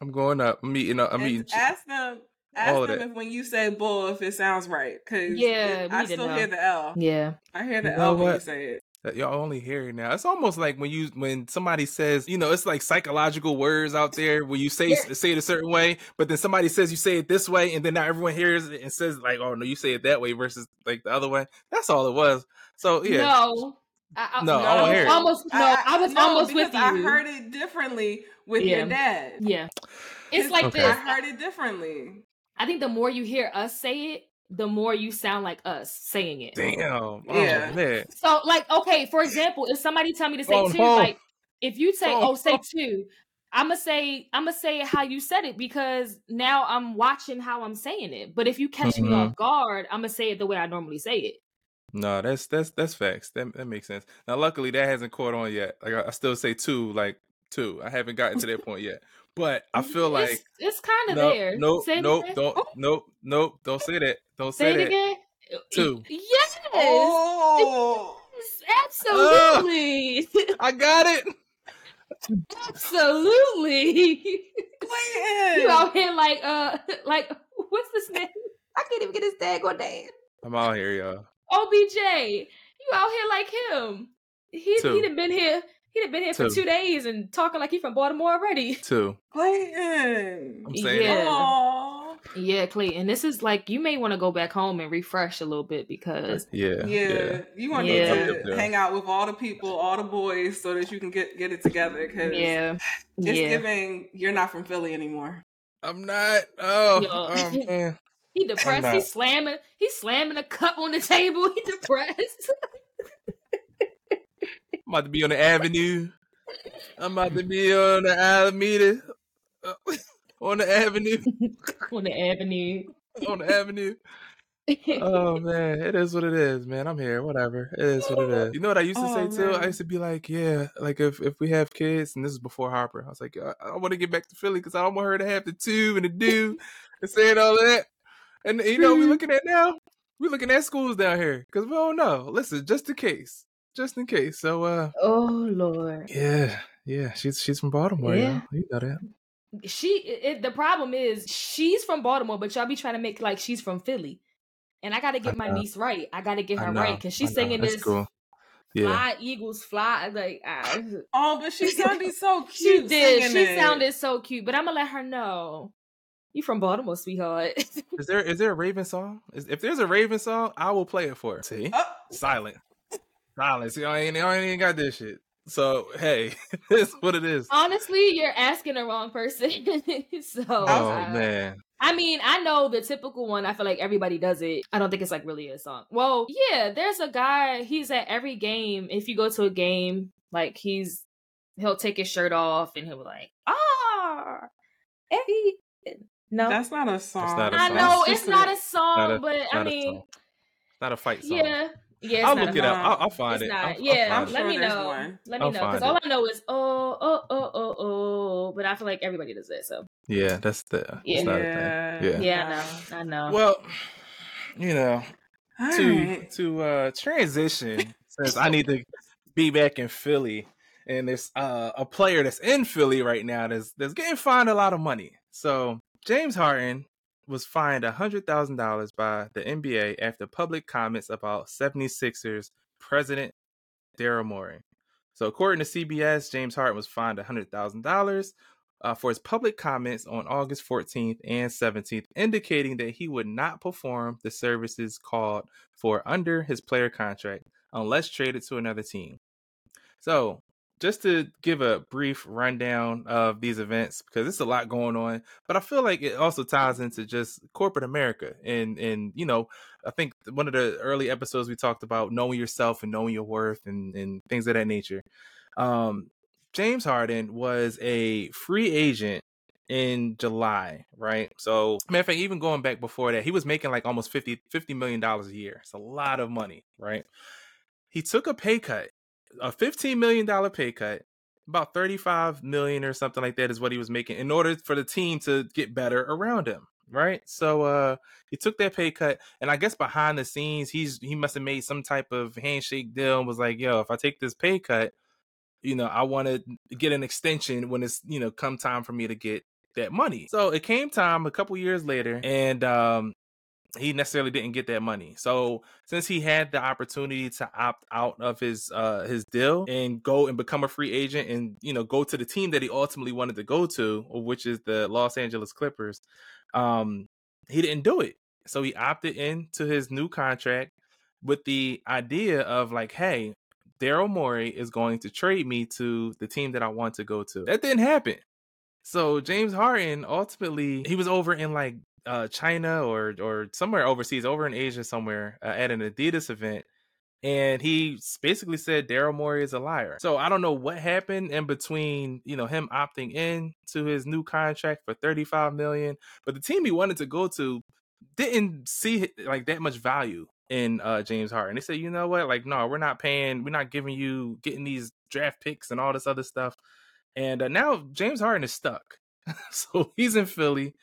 I'm going up. I'm meeting up. I'm And meeting. ask them ask all them that. if when you say bull if it sounds right. Cause Yeah, it- I still know. hear the L. Yeah. I hear the You L when you say it. Y'all only hear it now. It's almost like when you when somebody says, you know, it's like psychological words out there where you say Yeah. say it a certain way, but then somebody says you say it this way, and then now everyone hears it and says like, oh no, you say it that way versus like the other way. That's all it was. So yeah, No. I, I, No, I I wanna was hear it. almost no. I, was no, almost with you. I heard it differently with Yeah. your dad. yeah, it's like Okay. I heard it differently. I think the more you hear us say it, the more you sound like us saying it. damn, oh, Yeah. man, So, like, okay, for example, if somebody tell me to say Oh, two, no. like, if you say, Oh, oh, say no. two, I'm gonna say, I'm gonna say how you said it because now I'm watching how I'm saying it. But if you catch me Mhm. off guard, I'm gonna say it the way I normally say it. no, that's that's that's facts. That that makes sense. Now, luckily, that hasn't caught on yet. Like I, I still say two, like two. I haven't gotten to that point yet, but I feel like it's, it's kind of no, there. nope, Say nope, don't, nope, nope, don't say that. Don't Say say, it that. again. Two. Yes. Oh, Absolutely. I got it. Absolutely. Clayton. you out here like uh like what's this name? I can't even get his daggone name. I'm out here, y'all. OBJ. You out here like him. He Two. he done been here. He done been here for Two. two days and talking like he from Baltimore already. Two. Clayton. I'm saying Yeah. it. Yeah, Clayton. This is like you may want to go back home and refresh a little bit because Yeah. Yeah, Yeah. you want Yeah. to Yeah. hang out with all the people, all the boys, so that you can get get it together. Because yeah, it's yeah. giving you're not from Philly anymore. I'm not. Oh, Yo. oh man. He depressed. He's slamming. He's slamming a cup on the table. He depressed. I'm about to be on the avenue. I'm about to be on the Alameda. Uh, on the avenue. on the avenue. On the avenue. Oh man, it is what it is, man. I'm here. Whatever. It is what it is. You know what I used to Oh, say too? I used to be like, yeah, like if if we have kids, and this is before Harper, I was like, I, I want to get back to Philly because I don't want her to have the two and the do and saying all that. And you know, what we looking at now, we looking at schools down here because we don't know. Listen, just in case, just in case. So, uh, oh Lord. yeah, yeah, she's she's from Baltimore. Yeah. Yeah, you know that. She it, the problem is she's from Baltimore, but y'all be trying to make like she's from Philly. And I gotta get I my know. niece right. I gotta get her right because she's singing That's this cool. Yeah, "Fly Eagles Fly." Like ah, Oh, but she sounded so cute. she cute. did. She singing it. sounded so cute. But I'm gonna let her know you from Baltimore, sweetheart. is there is there a Raven song? Is, if there's a Raven song, I will play it for her. See, Oh, silent, silence. Y'all ain't y'all ain't got this shit. So hey, it's what it is. Honestly, you're asking the wrong person. so Oh uh, man, I mean, I know the typical one. I feel like everybody does it. I don't think it's like really a song. Well, yeah, there's a guy. He's at every game. If you go to a game, like he's he'll take his shirt off and he'll be like, ah, every no. that's not a song. not a I song. know That's it's not a song, Not a- but I mean, song. not a fight song. yeah, yeah. It's I'll not look a it up. I'll, I'll find It's it. not. I'll, I'll yeah, find I'm let sure me know. one. Let me I'll know because all. I know is oh oh oh oh oh. But I feel like everybody does that. So Yeah, that's the. Yeah. It's not a Yeah. thing. Yeah. yeah, I know. I know. Well, you know, All to right. to uh transition since I need to be back in Philly and there's uh, a player that's in Philly right now that's that's getting fined a lot of money. So James Harden was fined $100,000 by the NBA after public comments about 76ers president Daryl Morey. So according to CBS, James Harden was fined $100,000 uh, for his public comments on August 14th and 17th, indicating that he would not perform the services called for under his player contract unless traded to another team. So, just to give a brief rundown of these events, because it's a lot going on, but I feel like it also ties into just corporate America. And, and you know, I think one of the early episodes we talked about knowing yourself and knowing your worth and, and things of that nature. Um, James Harden was a free agent in July, right? So, matter of fact, even going back before that, he was making like almost 50, $50 million a year. It's a lot of money, right? He took a pay cut, a $15 million pay cut. About 35 million or something like that is what he was making in order for the team to get better around him, right? So uh he took that pay cut and I guess behind the scenes he's he must have made some type of handshake deal and was like, "Yo, if I take this pay cut, you know, I want to get an extension when it's, you know, come time for me to get that money. So it came time a couple years later, and um, he necessarily didn't get that money. So since he had the opportunity to opt out of his uh his deal and go and become a free agent and you know go to the team that he ultimately wanted to go to, which is the Los Angeles Clippers, um, he didn't do it. So he opted into his new contract with the idea of like, hey, Daryl Morey is going to trade me to the team that I want to go to. That didn't happen. So James Harden ultimately he was over in like uh, China or or somewhere overseas, over in Asia somewhere uh, at an Adidas event, and he basically said Daryl Morey is a liar. So I don't know what happened in between, you know, him opting in to his new contract for 35 million, but the team he wanted to go to didn't see like that much value in uh James Harden. They said, you know what, like no, we're not paying, we're not giving you getting these draft picks and all this other stuff. And uh, now James Harden is stuck. so he's in Philly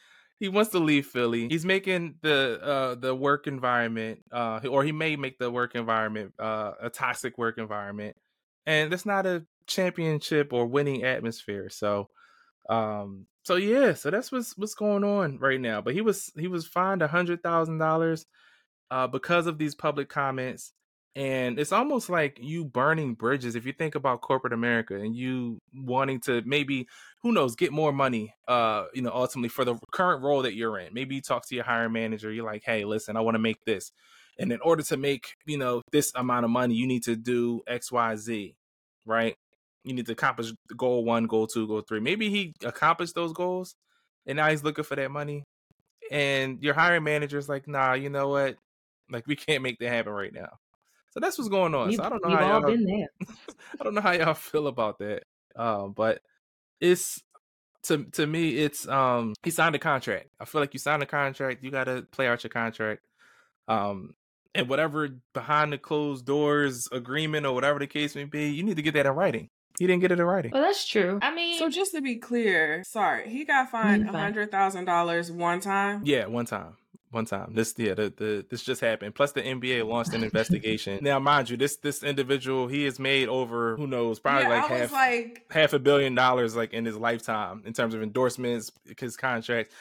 he wants to leave Philly. He's making the uh the work environment uh or he may make the work environment uh a toxic work environment. And that's not a championship or winning atmosphere. So um so yeah, so that's what's what's going on right now. But he was he was fined a hundred thousand dollars uh because of these public comments and it's almost like you burning bridges if you think about corporate america and you wanting to maybe who knows get more money uh you know ultimately for the current role that you're in. Maybe you talk to your hiring manager you're like hey listen i want to make this. And in order to make you know this amount of money you need to do xyz right? You need to accomplish goal one goal two goal three. Maybe he accomplished those goals and now he's looking for that money. And your hiring manager is like nah you know what? Like we can't make that happen right now so that's what's going on. We've, so I don't know we've how all y'all, been there. I don't know how y'all feel about that. Um, but it's to to me, it's um he signed a contract. I feel like you signed a contract, you gotta play out your contract. Um and whatever behind the closed doors agreement or whatever the case may be, you need to get that in writing. He didn't get it in writing. Well, that's true. I mean, So just to be clear, sorry, he got fined a hundred thousand dollars one time. Yeah, one time. One time. This yeah, the, the this just happened. Plus the NBA launched an investigation. now, mind you, this this individual, he has made over who knows, probably yeah, like half like, half a billion dollars like in his lifetime in terms of endorsements, his contracts.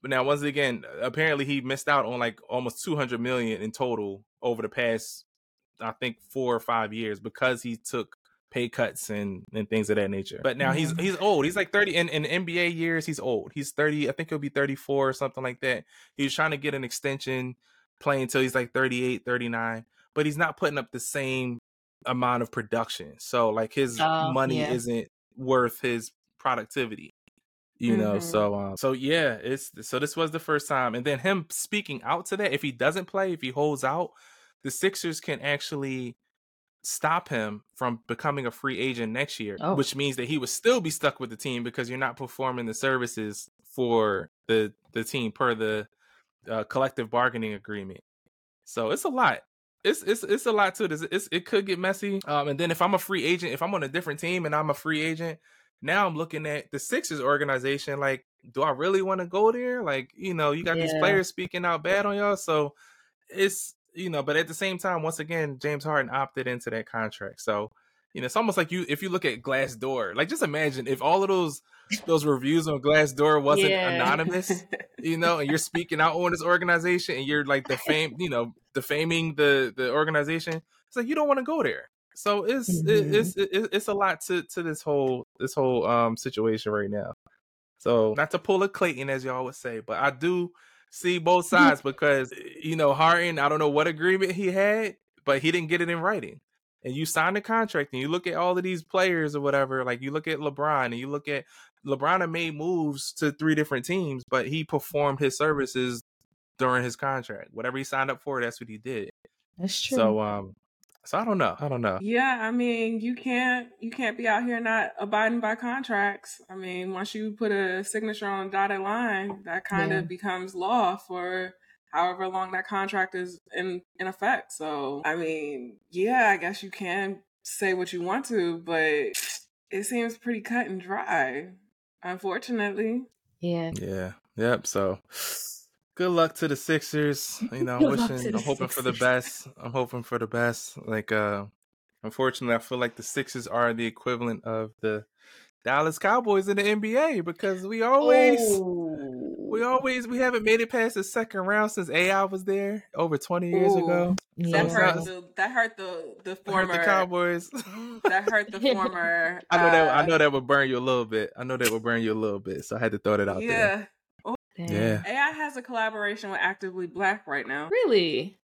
But now once again, apparently he missed out on like almost 200 million in total over the past I think 4 or 5 years because he took pay cuts and and things of that nature. But now he's Mhm. he's old. He's like 30 in, in NBA years, he's old. He's 30, I think he'll be 34 or something like that. He was trying to get an extension playing until he's like 38, 39, but he's not putting up the same amount of production. So like his Oh, money yeah. isn't worth his productivity. You know, Mhm. so um, so yeah, it's so this was the first time, and then him speaking out to that. If he doesn't play, if he holds out, the Sixers can actually stop him from becoming a free agent next year, Oh. which means that he would still be stuck with the team because you're not performing the services for the the team per the uh, collective bargaining agreement. So it's a lot. It's it's it's a lot to this. It's, it could get messy. Um, and then if I'm a free agent, if I'm on a different team and I'm a free agent, now I'm looking at the Sixers organization. Like, do I really want to go there? Like, you know, you got these players speaking out bad on y'all. So it's you know, but at the same time, once again, James Harden opted into that contract. So you know, it's almost like you if you look at Glassdoor, like just imagine if all of those those reviews on Glassdoor wasn't Yeah. anonymous you know, and you're speaking out on this organization and you're like the fame, you know, defaming the the organization. It's like you don't want to go there. So it's it, Mhm. it's it, it's a lot to to this whole this whole um situation right now. So not to pull a Clayton as y'all would say, but I do see both sides because you know Harden, I don't know what agreement he had, but he didn't get it in writing. And you sign the contract and you look at all of these players or whatever, like you look at LeBron and you look at LeBron made moves to three different teams, but he performed his services during his contract. Whatever he signed up for, that's what he did. that's true. So um so I don't know. I don't know. Yeah, I mean, you can't you can't be out here not abiding by contracts. I mean, once you put a signature on a dotted line, that kind Yeah. of becomes law for however long that contract is in in effect. So, I mean, yeah, I guess you can say what you want to, but it seems pretty cut and dry. Unfortunately. yeah. Yeah. Yep. So good luck to the Sixers. You know, I'm Good luck to wishing I'm hoping for the best. I'm hoping for the best. Like uh unfortunately I feel like the Sixers are the equivalent of the Dallas Cowboys in the NBA because we always Oh. We always we haven't made it past the second round since AI was there over twenty years Ooh. ago. That hurt the that hurt the the former the Cowboys. that hurt the former. I know that I uh, know that would burn you a little bit. I know that would burn you a little bit. So I had to throw that out there. Yeah, Yeah. AI has a collaboration with Actively Black right now. Really?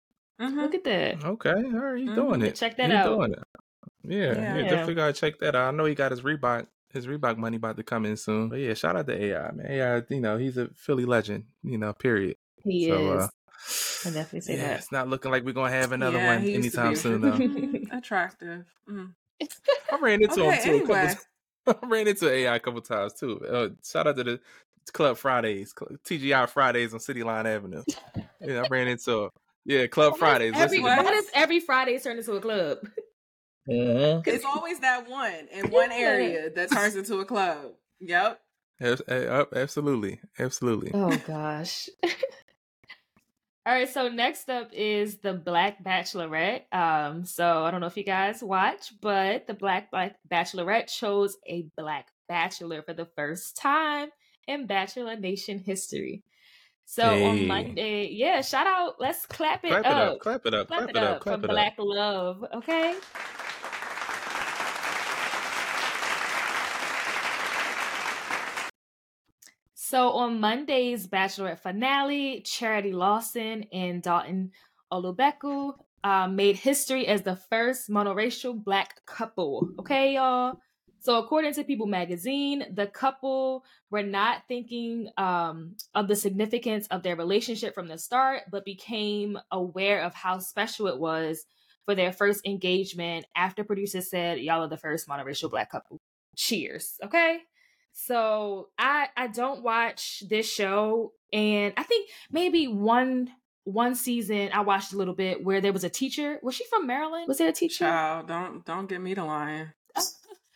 Mhm. Look at that. Okay, all right, you Mhm. doing it. Check that You out. doing it. Yeah, Yeah. yeah, Yeah. definitely gotta check that out. I know he got his Reebok, his Reebok money about to come in soon. But yeah, shout out to AI, man. AI, you know, he's a Philly legend, you know, period. He so, is. uh, I definitely say yeah, that. it's not looking like we're gonna have another Yeah, one he used to anytime soon, though. Attractive. Mhm. I ran into Okay, him too. a couple anyway. I ran into AI a couple times too. Uh, shout out to the Club Fridays, TGI Fridays on City Line Avenue. Yeah, I ran into him. Yeah, Club Fridays. Every, Listen What? to why does every Friday turn into a club? Mhm. It's always that one in one area that turns into a club. Yep. Abs- Absolutely, absolutely. Oh gosh. All right, so next up is the Black Bachelorette. Um, so I don't know if you guys watch, but the Black Black Bachelorette chose a black bachelor for the first time in Bachelor Nation history. So on Hey. Monday, yeah, shout out, let's clap it Clap it up. up, clap it up, Clap clap it it up up, clap from it up. Black Love, okay? So on Monday's Bachelorette finale, Charity Lawson and Dotun Olubeko uh, made history as the first monoracial black couple. Okay, y'all. So according to People Magazine, the couple were not thinking um, of the significance of their relationship from the start, but became aware of how special it was for their first engagement after producers said, "Y'all are the first monoracial black couple." Cheers. Okay. So I I don't watch this show, and I think maybe one one season I watched a little bit where there was a teacher. Was she from Maryland? Was there a teacher? Child, don't don't get me to lying.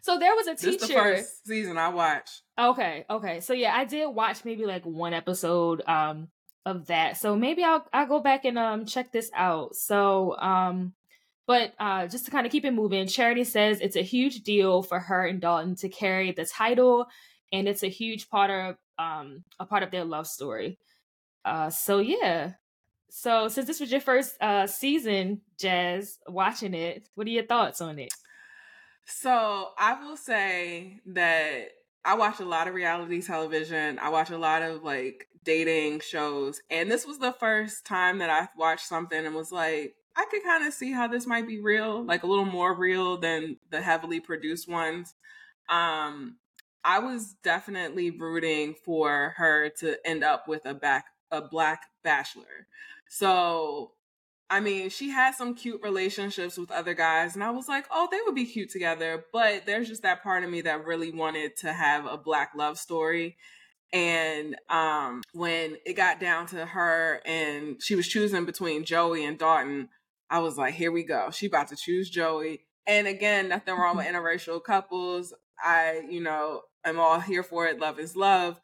So there was a teacher. This the first season I watched. Okay, okay. So yeah, I did watch maybe like one episode um of that. So maybe I'll I'll go back and um check this out. So um but uh just to kind of keep it moving, Charity says it's a huge deal for her and Dotun to carry the title and it's a huge part of um a part of their love story. Uh so yeah. So since this was your first uh season, Jazz, watching it, what are your thoughts on it? So I will say that I watch a lot of reality television. I watch a lot of like dating shows. And this was the first time that I watched something and was like, I could kind of see how this might be real, like a little more real than the heavily produced ones. Um, I was definitely rooting for her to end up with a back a black bachelor. So I mean, she had some cute relationships with other guys, and I was like, oh, they would be cute together. But there's just that part of me that really wanted to have a black love story. And um, when it got down to her and she was choosing between Joey and Dotun, I was like, here we go. She about to choose Joey. And again, nothing wrong with interracial couples. I, you know, I'm all here for it. Love is love.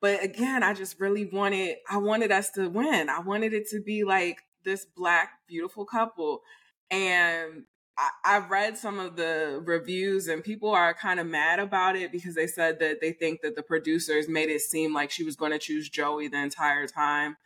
But again, I just really wanted, I wanted us to win. I wanted it to be like this black, beautiful couple. And I, I read some of the reviews and people are kind of mad about it because they said that they think that the producers made it seem like she was going to choose Joey the entire time.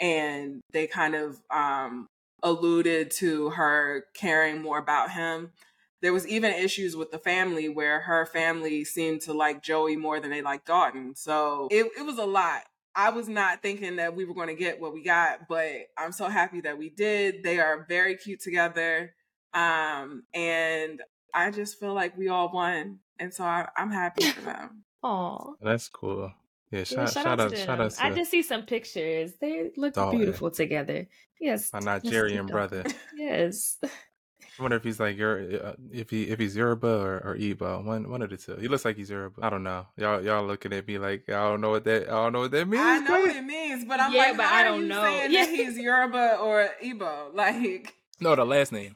And they kind of um, alluded to her caring more about him. There was even issues with the family where her family seemed to like Joey more than they liked Dotun. So it, it was a lot. I was not thinking that we were going to get what we got, but I'm so happy that we did. They are very cute together. Um, and I just feel like we all won. And so I, I'm happy for them. Aw. That's cool. Yeah, Yeah, shout, shout, shout, out, out, to shout them. out to I just see some pictures. They look Dotun. beautiful together. Yes. my Nigerian keep brother. Yes. I wonder if he's like your uh, if he if he's Yoruba or, or Igbo. One one of the two. He looks like he's Yoruba. I don't know. Y'all y'all looking at me like I don't know what that I don't know what that means. I know what it means, but I'm Yeah, like, but how I don't you know. saying Yeah. that he's Yoruba or Igbo? Like, No, the last name.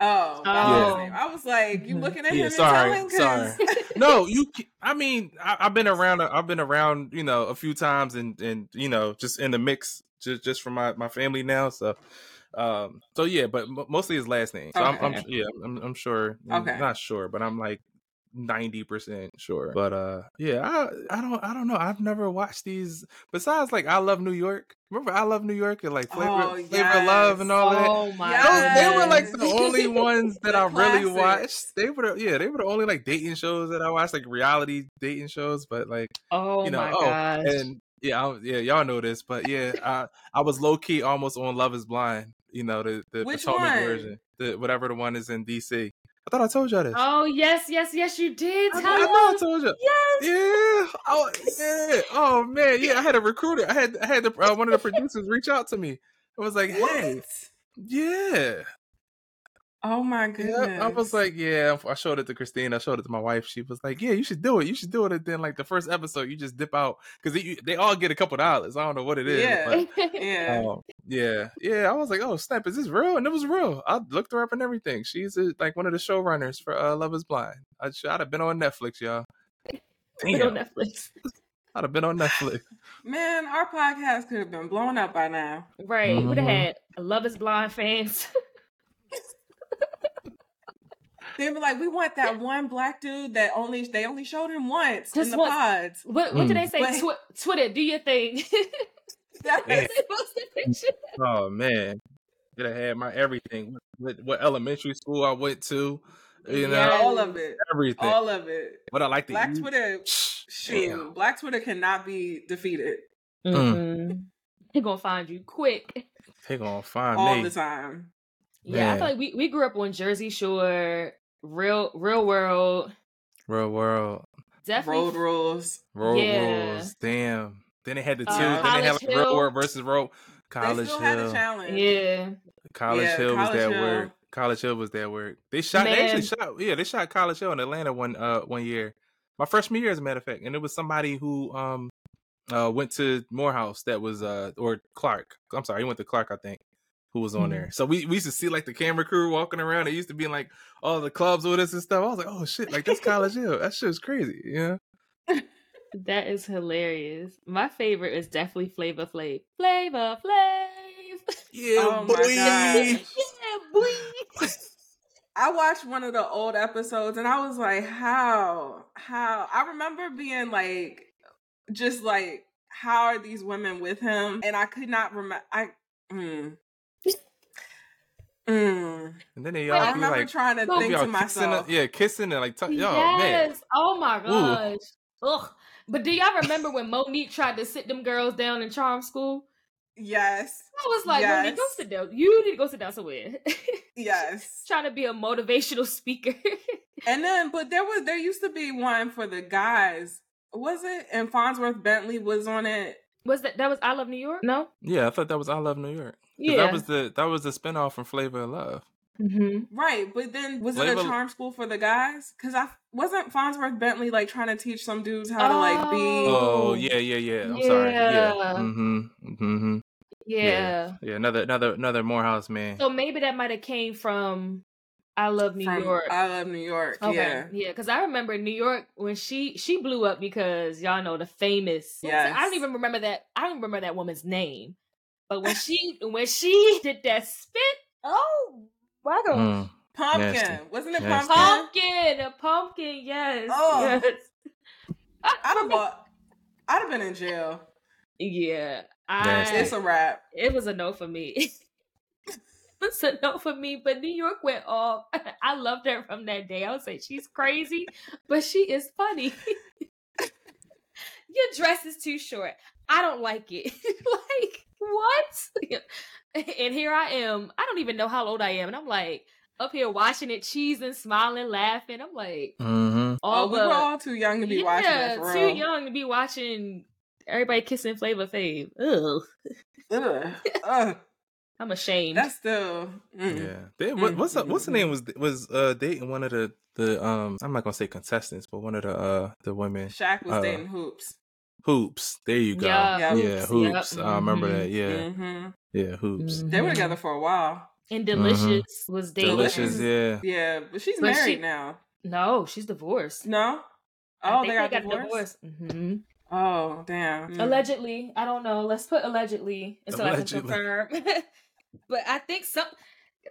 oh, Oh. his name. I was like, you Mhm. looking at Yeah, him sorry, and telling? 'Cause- No, you. I mean, I, I've been around. I've been around, you know, a few times, and and you know, just in the mix, just just for my my family now. So, um, so yeah, but m- mostly his last name. So I'm, I'm yeah, I'm, I'm sure. Okay. not sure, but I'm like ninety percent sure. But uh, yeah, I I don't I don't know. I've never watched these. Besides, like I Love New York. Remember I Love New York and like Flavor Oh, Flavor Love and all that. Oh my Yes. Those, they were like the only ones that I really watched. They were the, yeah, they were the only like dating shows that I watched, like reality dating shows. But like Oh you know, my oh, gosh. and yeah, I, yeah, y'all know this, but yeah, I I was low key almost on Love Is Blind. You know the the Which Potomac one? version, the whatever the one is in DC. I thought I told y'all this. oh yes, yes, yes, you did. I, Tell I thought I told you. Yes. Yeah. Oh, yeah. Oh man. Yeah. I had a recruiter. I had I had the, uh, one of the producers reach out to me. I was like, hey, What? yeah. Oh my Yeah, goodness. I was like, yeah. I showed it to Christine. I showed it to my wife. She was like, yeah, you should do it. You should do it. And then, like the first episode, you just dip out because they, they all get a couple dollars. I don't know what it is. Yeah. but, yeah. um, yeah, yeah. I was like, oh snap, is this real? And it was real. I looked her up and everything. She's a, like one of the showrunners for uh, Love Is Blind. I, I'd have been on Netflix, y'all. Put on Netflix. I'd have been on Netflix. Man, our podcast could have been blown up by now. Right. Would have had Love is Blind fans. They'd be like, we want that one black dude that only they only showed him once Just in the once. pods. what what did Mm. they say? But- Twi- Twitter, do your thing. That's Man. They posted pictures. Oh man, could have had my everything. What, what elementary school I went to, you know, Yes. all of it. everything. All of it. what I like to Black eat. Twitter, Shh, shoot, damn. Black Twitter cannot be defeated Mm. Mhm. He gonna find you quick. They're gonna find all me. the time. Yeah, I feel like we, we grew up on Jersey Shore, real real world, Real world, definitely. Road rules. road Yeah. rules. Damn. Then they had the two. Uh, then they had College like real world versus road. College they still had a Hill. challenge. Yeah, College Yeah, Hill was that Hill. work. College Hill was that work. They shot. They actually shot. Yeah, they shot College Hill in Atlanta one uh one year. My freshman year, as a matter of fact, and it was somebody who um uh went to Morehouse. That was uh or Clark. I'm sorry, he went to Clark, I think. Who was on Mhm. there? So we, we used to see like the camera crew walking around. It used to be in, like all the clubs with us and stuff. I was like, oh shit, like that's College Hill. That shit's crazy. Yeah. that is hilarious. My favorite is definitely Flavor Flav. Flavor Flav. Yeah, Oh my boy. God. yeah, boy. I watched one of the old episodes and I was like, how? How? I remember being like, just like, how are these women with him? And I could not remember. I, mm. Mm. And then they Wait, all I be remember like, trying to think y'all to kissing, myself. yeah, kissing and like, tuck, yo, yes. man. Oh my gosh. Ugh. But do y'all remember when Mo'Nique tried to sit them girls down in charm school? Yes. I was like, Mo'Nique, go sit down. You need to go sit down somewhere. Yes. Trying to be a motivational speaker. And then, but there was, there used to be one for the guys. Was it? And Fonzworth Bentley was on it. Was that that was I Love New York? No? Yeah, I thought that was I Love New York. Yeah. That was the that was the spinoff from Flavor of Love. mm-hmm. Right, but then was it a charm school for the guys? Because I wasn't Fonzworth Bentley like trying to teach some dudes how to like be. Oh Oh. yeah, yeah, yeah. I'm sorry. Yeah. Yeah. Mm-hmm. Mm-hmm. Yeah. Yeah. Another another another Morehouse man. So maybe that might have came from I Love New from York. I love New York. Okay. Yeah. Yeah, because I remember New York when she she blew up because y'all know the famous. Yes. I don't even remember that. I don't remember that woman's name, but when she when she did that spit, oh my god, Mm. Pumpkin. Nasty. Wasn't it Nasty. pumpkin? pumpkin, a pumpkin, yes, Oh. yes. I'd have bought, I'd have been in jail. yeah, Nasty. I It's a wrap. it was a no for me. it's a no for me. But New York went off. I loved her from that day. I would say she's crazy, but she is funny. Your dress is too short. I don't like it. like what? and here I am. I don't even know how old I am, and I'm like up here watching it, cheesing, smiling, laughing. I'm like Mm-hmm. all oh, we the were all too young to be watching yeah, it too young to be watching everybody kissing Flavor Flav. Ugh, Ugh. Ugh. I'm ashamed. That's still. mm. Yeah. They, what, what's Mm, what's the mm, name was was uh dating one of the the um I'm not gonna say contestants, but one of the uh the women Shaq was Uh, dating Hoopz. Hoopz. There you go. Yeah, Yeah, yeah, Hoopz, Hoopz. yep, I remember mhm. that. Yeah, hmm yeah, Hoopz. They were together for a while. And Delicious Mm-hmm. was dating. Delicious. Yeah. Yeah, but she's But married she- now. No, she's divorced. No. I Oh, think they got, divorced? hmm Oh, damn. Mm. Allegedly, I don't know. Let's put allegedly until Allegedly. I can confirm. but I think some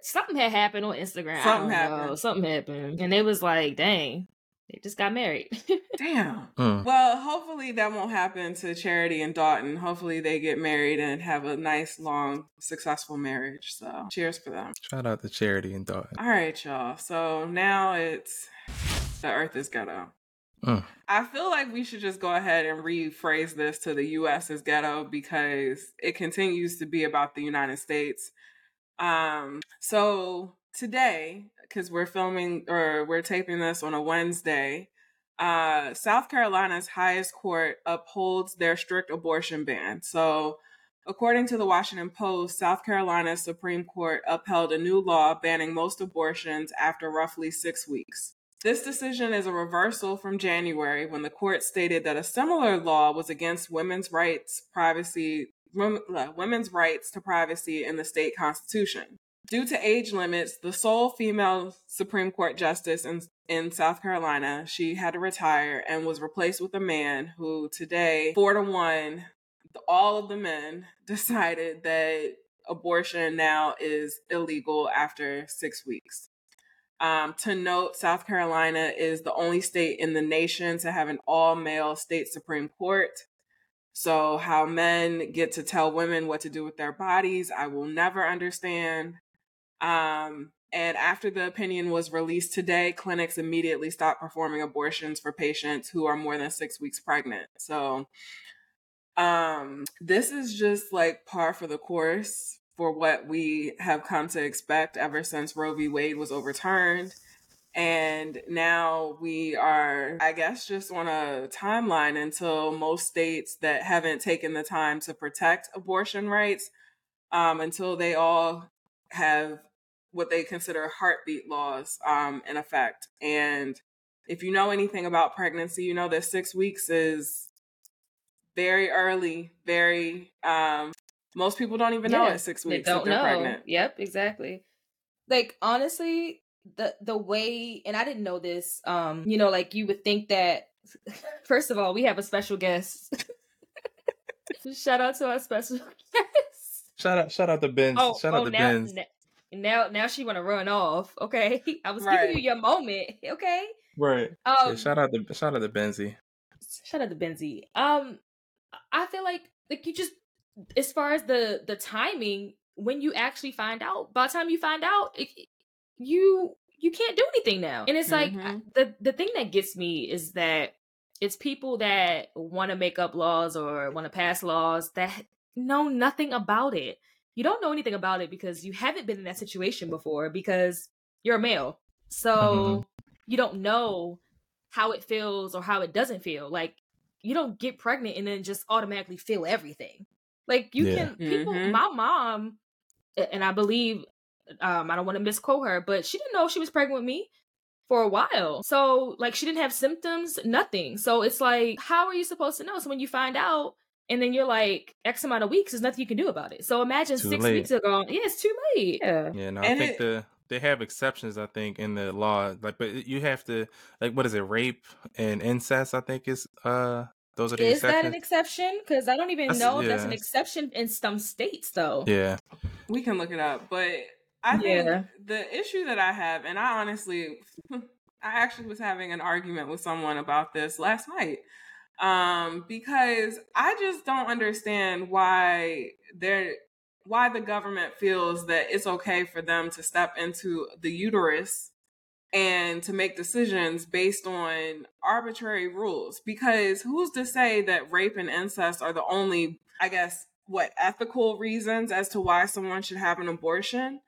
something had happened on Instagram. I Something don't know. happened. Something happened, and it was like, dang. They just got married. Damn. Mm. Well, hopefully that won't happen to Charity and Dotun. Hopefully they get married and have a nice, long, successful marriage. So cheers for them. Shout out to Charity and Dotun. All right, y'all. So now it's the earth is ghetto. Mm. I feel like we should just go ahead and rephrase this to the US is ghetto because it continues to be about the United States. Um, so today, because we're filming or we're taping this on a Wednesday, uh, South Carolina's highest court upholds their strict abortion ban. So, according to the Washington Post, South Carolina's Supreme Court upheld a new law banning most abortions after roughly six weeks. This decision is a reversal from January when the court stated that a similar law was against women's rights, privacy, uh, women's rights to privacy in the state constitution. Due to age limits, the sole female Supreme Court justice in, in South Carolina, she had to retire and was replaced with a man who today, four to one, all of the men decided that abortion now is illegal after six weeks. Um, to note, South Carolina is the only state in the nation to have an all male state Supreme Court. So, how men get to tell women what to do with their bodies, I will never understand. Um, and after the opinion was released today, clinics immediately stopped performing abortions for patients who are more than six weeks pregnant. So, um, this is just like par for the course for what we have come to expect ever since Roe v. Wade was overturned. And now we are, I guess, just on a timeline until most states that haven't taken the time to protect abortion rights, um, until they all have what they consider heartbeat laws um, in effect. And if you know anything about pregnancy, you know that six weeks is very early, very um, most people don't even know Yeah, at six they weeks that don't they're know. pregnant. Yep, exactly. Like honestly, the the way and I didn't know this. Um, you know, like you would think that first of all, we have a special guest. Shout out to our special guest. Shout out, shout out to Benz. Oh, shout oh out to now, Benz. now now she want to run off. Okay, I was Right. giving you your moment. Okay. Right. Um, yeah, shout out to shout out to Benzie. shout out to Benzie. Um, I feel like like you just as far as the the timing when you actually find out. By the time you find out, it, you you can't do anything now. And it's like Mhm. the the thing that gets me is that it's people that want to make up laws or want to pass laws that know nothing about it. You don't know anything about it because you haven't been in that situation before because you're a male. So Mhm. you don't know how it feels or how it doesn't feel. Like you don't get pregnant and then just automatically feel everything. Like you Yeah. can people Mhm. my mom and I believe um I don't want to misquote her, but she didn't know she was pregnant with me for a while. So like she didn't have symptoms, nothing. So it's like how are you supposed to know? So when you find out and then you're like X amount of weeks, there's nothing you can do about it. So imagine Too six late. weeks ago. Yeah, it's too late. Yeah. Yeah, no, I And think it- the they have exceptions. I think in the law, like, but you have to like, what is it, rape and incest? I think is uh those are the Is that an exception? Because I don't even That's- know if that's an exception in some states, though. yeah, We can look it up, but I think Yeah. the issue that I have, and I honestly, I actually was having an argument with someone about this last night, um, because I just don't understand why they're why the government feels that it's okay for them to step into the uterus and to make decisions based on arbitrary rules. Because who's to say that rape and incest are the only i guess what ethical reasons as to why someone should have an abortion?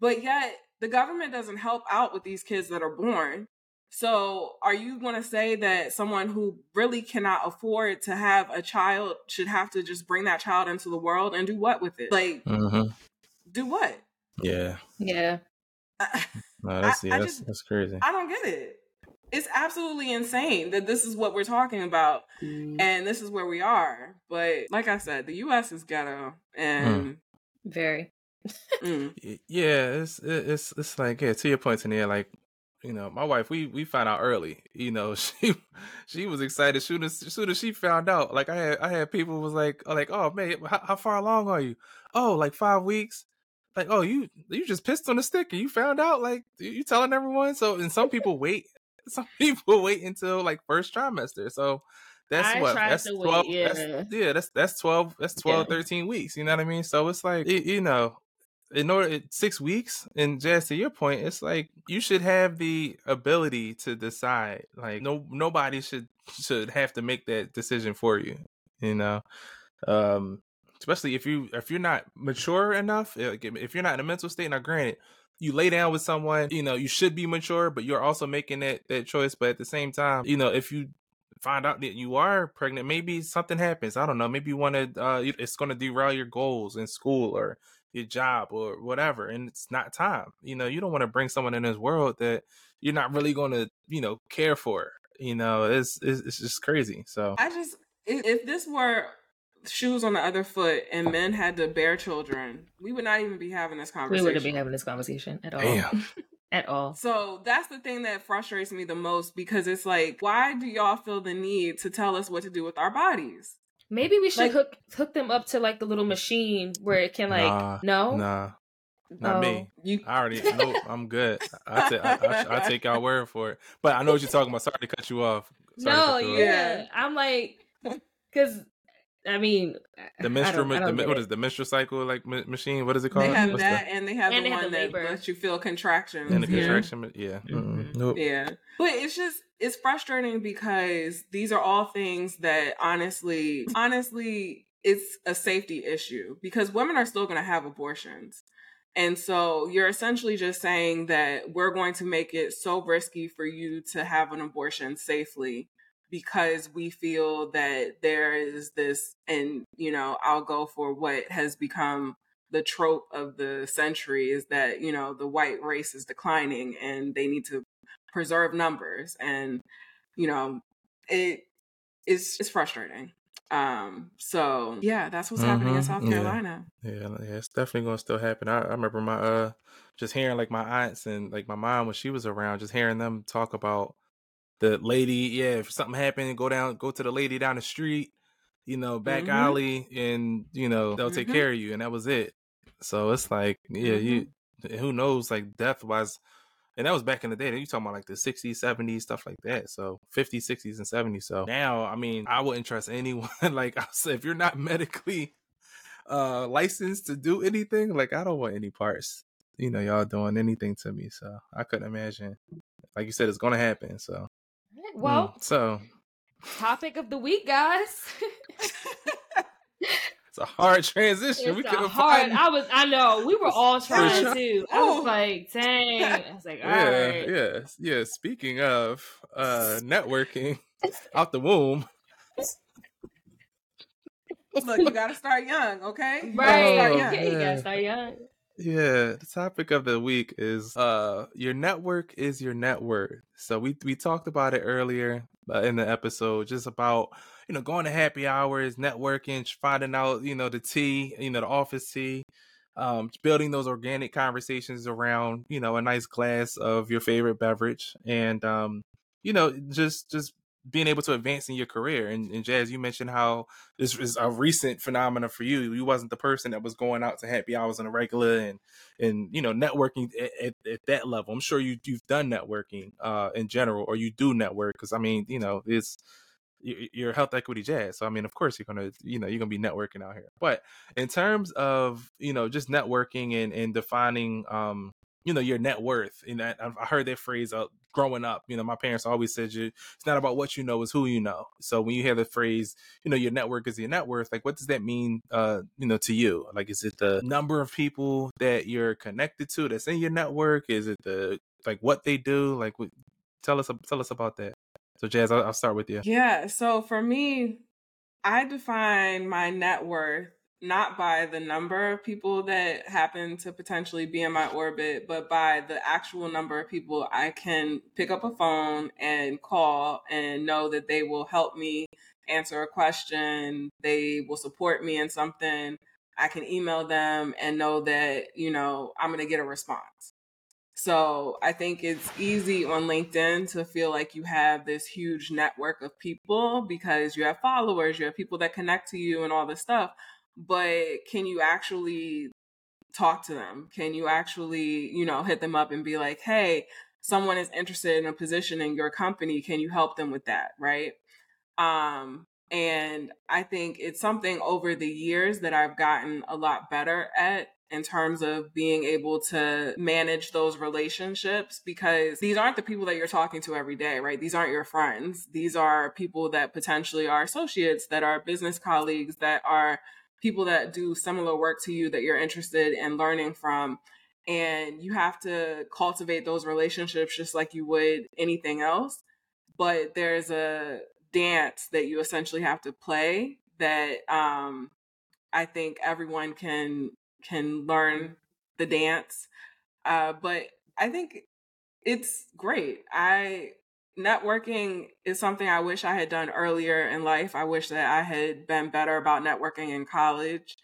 But yet the government doesn't help out with these kids that are born. So are you going to say that someone who really cannot afford to have a child should have to just bring that child into the world and do what with it? Like hmm do what? Yeah. Yeah. No, that's I- yeah, I that's, just- that's crazy. I don't get it. It's absolutely insane that this is what we're talking about and this is where we are. But like I said, the US is ghetto and Very. mm, yeah, it's it's it's like yeah. To your point, Tania, like you know, my wife, we we found out early. You know, she she was excited soon as soon as she found out. Like I had I had people was like oh, like oh man, how, how far along are you? Oh, like five weeks. Like oh you you just pissed on the stick and you found out like you telling everyone. So and some people wait. some people wait until like first trimester. So that's I what that's to wait, 12 yeah. that's, yeah that's that's 12 that's 12 Yeah. 13 weeks you know what i mean so it's like you, you know in order it, six weeks and jazz to your point it's like you should have the ability to decide like no nobody should should have to make that decision for you you know um especially if you if you're not mature enough if you're not in a mental state now granted you lay down with someone you know you should be mature but you're also making that that choice. But at the same time you know if you find out that you are pregnant maybe something happens. I don't know. Maybe you want to uh it's going to derail your goals in school or your job or whatever and it's not time. You know you don't want to bring someone in this world that you're not really going to you know care for you know it's it's, it's just crazy. So I just if this were shoes on the other foot and men had to bear children, we would not even be having this conversation. We wouldn't be having this conversation at all. Damn. at all. So that's the thing that frustrates me the most because it's like, why do y'all feel the need to tell us what to do with our bodies? Maybe we should Like- hook hook them up to like the little machine where it can like Nah, no nah not Oh. me You I already know I'm good. I, ta- I, I, I take y'all word for it. But I know what you're talking about. Sorry to cut you off. Sorry no cut you off. yeah. Yeah. I'm like because I mean I- The I menstrual, don't- I don't the, get what it. is the menstrual cycle like ma- machine? What is it called? they have What's that and they have And the they have one the that labor. lets you feel contractions. and the contraction? ma- Yeah. Mm-mm. Mhm. Nope. Yeah. But it's just it's frustrating because these are all things that honestly honestly it's a safety issue because women are still going to have abortions. And so you're essentially just saying that we're going to make it so risky for you to have an abortion safely because we feel that there is this and you know, I'll go for what has become the trope of the century is that, you know, the white race is declining and they need to preserve numbers and you know it is it's frustrating um so yeah that's what's happening in Mhm, south yeah. carolina Yeah, yeah, it's definitely gonna still happen. I, I remember my uh just hearing like my aunts and like my mom when she was around, just hearing them talk about the lady, yeah, if something happened, go down go to the lady down the street, you know, back Mhm. alley and you know, they'll take Mhm. care of you and that was it. So it's like, yeah, you who knows like death wise and that was back in the day. You talking about like the 60s, 70s, stuff like that. So 50s, 60s, and 70s. So now, I mean, I wouldn't trust anyone. like I said, if you're not medically uh licensed to do anything, like I don't want any parts. You know, y'all doing anything to me. So I couldn't imagine. Like you said, it's gonna happen. So well mm. so topic of the week guys it's a hard transition. it's we a couldn't hard find I was I know we were all trying sure. to I was like dang I was like all yeah, right yeah, yeah. Speaking of uh networking out the womb. look you gotta start young okay You gotta right start Oh, young. yeah, you gotta start young Yeah, the topic of the week is uh your network is your net worth. So we we talked about it earlier uh, in the episode just about you know going to happy hours, networking, finding out, you know, the tea, you know, the office tea, um building those organic conversations around, you know, a nice glass of your favorite beverage and um you know, just just being able to advance in your career and, and Jazz, you mentioned how this is a recent phenomenon for you. You wasn't the person that was going out to happy hours on a regular and and you know networking at, at, at that level. I'm sure you you've done networking uh in general, or you do network because I mean you know it's your health equity jazz. So I mean, of course you're gonna you know you're gonna be networking out here. But in terms of you know just networking and and defining um you know your net worth and I've- I heard that phrase uh, growing up. You know, my parents always said you it's not about what you know, it's who you know. So when you hear the phrase, you know, your network is your net worth, like what does that mean uh, you know, to you? Like is it the number of people that you're connected to that's in your network? Is it the like what they do? Like tell us tell us about that. So Jazz, I'll, I'll start with you. Yeah. So for me, I define my net worth not by the number of people that happen to potentially be in my orbit, but by the actual number of people I can pick up a phone and call and know that they will help me answer a question, they will support me in something. I can email them and know that, you know, I'm going to get a response. So I think it's easy on LinkedIn to feel like you have this huge network of people because you have followers, you have people that connect to you and all this stuff. But can you actually talk to them? Can you actually, you know, hit them up and be like, hey, someone is interested in a position in your company, can you help them with that? Right. Um, and I think it's something over the years that I've gotten a lot better at in terms of being able to manage those relationships because these aren't the people that you're talking to every day, right? These aren't your friends. These are people that potentially are associates, that are business colleagues, that are people that do similar work to you that you're interested in learning from. And you have to cultivate those relationships just like you would anything else. But there's a dance that you essentially have to play that um, I think everyone can can learn the dance. Uh, but I think it's great. I networking is something I wish I had done earlier in life. I wish that I had been better about networking in college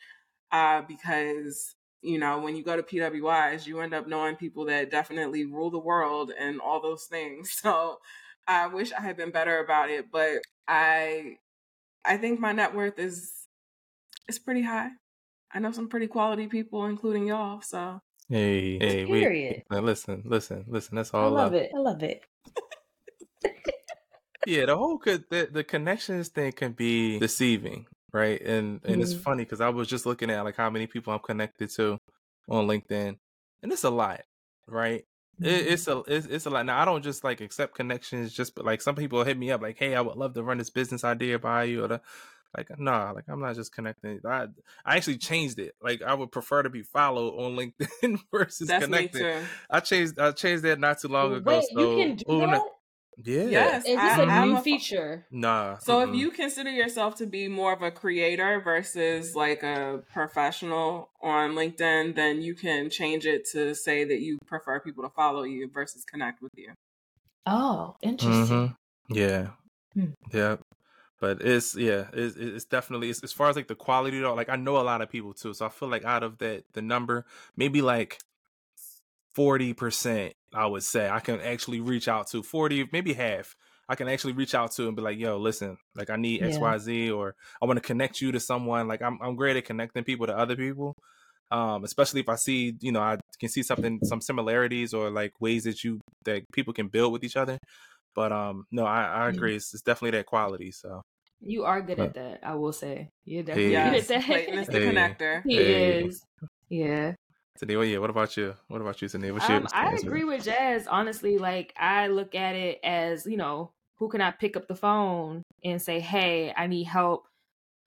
uh, because you know when you go to PWIs, you end up knowing people that definitely rule the world and all those things. So I wish I had been better about it, but I I think my net worth is is pretty high. I know some pretty quality people, including y'all. So hey, hey, Period. we listen, listen, listen. That's I all love love. it. I love it. Yeah, the whole could the, the connections thing can be deceiving, right? And and it's Mhm. funny because I was just looking at like how many people I'm connected to on LinkedIn, and it's a lot, right? It, it's a it's, it's a lot. Now I don't just like accept connections, just but like some people hit me up like, hey, I would love to run this business idea by you, or the, like nah, like I'm not just connecting. I I actually changed it. Like I would prefer to be followed on LinkedIn versus that's connected. I changed I changed that not too long ago. Wait, So you can do that? Na- yeah, Yes, Is this I, a I'm new a, feature? nah. So if mm-mm. you consider yourself to be more of a creator versus like a professional on LinkedIn, then you can change it to say that you prefer people to follow you versus connect with you. Oh, interesting. Mhm. Yeah. Hmm. Yeah. But it's yeah, it's it's definitely it's, as far as like the quality though. Like I know a lot of people too, so I feel like out of that the number, maybe like forty percent, I would say I can actually reach out to forty, maybe half. I can actually reach out to and be like, "Yo, listen, like I need X, Yeah. Y, Z, or I want to connect you to someone." Like I'm I'm great at connecting people to other people. Um, especially if I see, you know, I can see something, some similarities or like ways that you that people can build with each other. But um, no, I, I agree. It's, it's definitely that quality. So You are good But- at that, I will say. You're definitely Hey. good at Clayton is that. the Hey. connector. he Hey. is. Yeah. Today, well, yeah. What about you? What about you, your Um, I agree with Jazz. Honestly, like I look at it as you know, who can I pick up the phone and say, "Hey, I need help."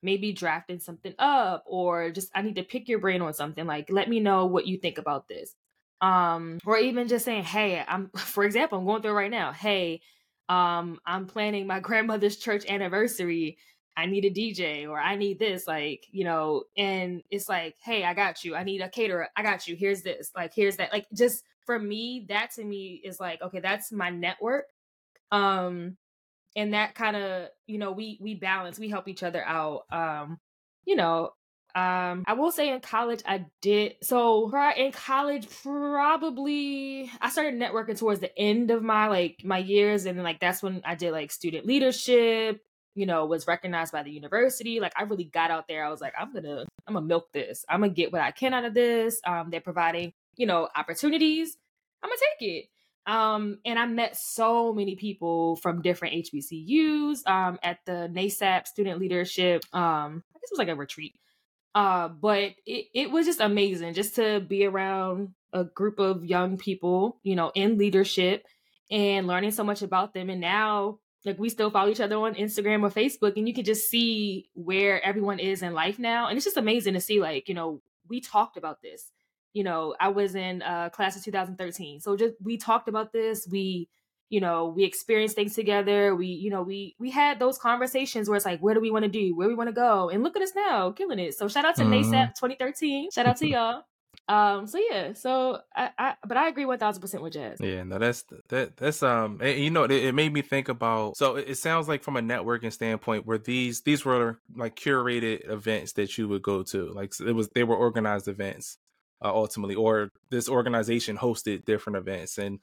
Maybe drafting something up, or just I need to pick your brain on something. Like, let me know what you think about this. Um, or even just saying, "Hey, I'm." For example, I'm going through it right now. Hey, um, I'm planning my grandmother's church anniversary. I need a DJ or I need this, like, you know, and it's like, hey, I got you. I need a caterer. I got you. Here's this. Like, here's that. Like, just for me, that to me is like, okay, that's my network. Um, and that kind of, you know, we we balance, we help each other out. Um, you know, um, I will say in college I did so in college probably I started networking towards the end of my like my years and like that's when I did like student leadership you know, was recognized by the university. Like I really got out there. I was like, I'm gonna, I'm gonna milk this. I'm gonna get what I can out of this. Um, they're providing, you know, opportunities. I'm gonna take it. Um, and I met so many people from different HBCUs. Um, at the NASAP student leadership. Um, I guess it was like a retreat. Uh, but it, it was just amazing just to be around a group of young people, you know, in leadership and learning so much about them. And now like we still follow each other on Instagram or Facebook and you can just see where everyone is in life now. And it's just amazing to see like, you know, we talked about this. You know, I was in uh class of 2013. So just we talked about this. We, you know, we experienced things together. We, you know, we we had those conversations where it's like, where do we want to do? Where we want to go? And look at us now, killing it. So shout out to Mhm. NASAP 2013. Shout out to y'all. Um, so yeah, so I, I but I agree one thousand percent with Jazz. Yeah, no, that's that. That's um, and, you know, it, it made me think about. So it, it sounds like from a networking standpoint, where these these were like curated events that you would go to. Like it was, they were organized events, uh, ultimately, or this organization hosted different events. And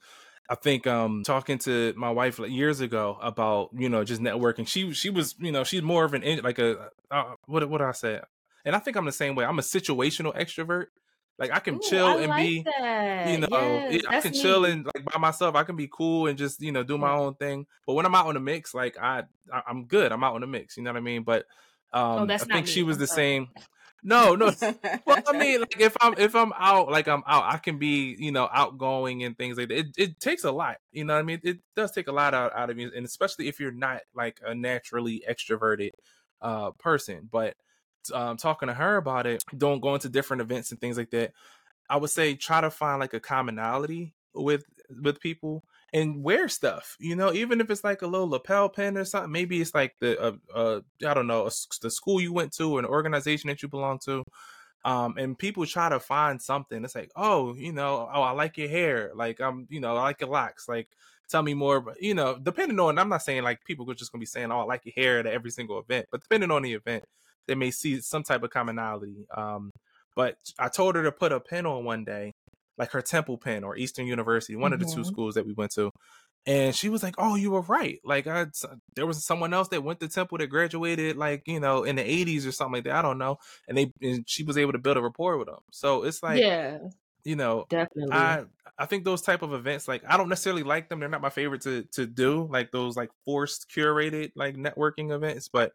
I think um, talking to my wife years ago about you know just networking, she she was you know she's more of an like a uh, what what I said, and I think I'm the same way. I'm a situational extrovert. Like I can Ooh, chill I and like be, that. you know, Yes, I can chill neat. and like by myself. I can be cool and just you know do my own thing. But when I'm out in the mix, like I, I I'm good. I'm out in the mix. You know what I mean? But Oh, um, I that's not think she was I'm the sorry. same. No, no. Well, I mean, like if I'm if I'm out, like I'm out, I can be you know outgoing and things like that. It it takes a lot, you know. what I mean, it does take a lot out out of you, and especially if you're not like a naturally extroverted uh person. But um, talking to her about it, don't go into different events and things like that. I would say try to find like a commonality with with people and wear stuff. You know, even if it's like a little lapel pin or something. Maybe it's like the uh, uh I don't know a the school you went to an organization that you belong to. Um, and people try to find something. It's like, oh, you know, oh, I like your hair. Like, I'm, you know, I like your locks. Like, tell me more. But you know, depending on, I'm not saying like people are just gonna be saying, oh, I like your hair at every single event. But depending on the event, they may see some type of commonality. Um, but I told her to put a pin on one day, like her Temple pin or Eastern University, one of the two Mhm. schools that we went to. And she was like, "Oh, you were right. Like, I there was someone else that went to Temple that graduated, like you know, in the '80s or something like that. I don't know." And they and she was able to build a rapport with them. So it's like, yeah, you know, definitely. I I think those type of events, like I don't necessarily like them. They're not my favorite to to do, like those like forced curated like networking events. But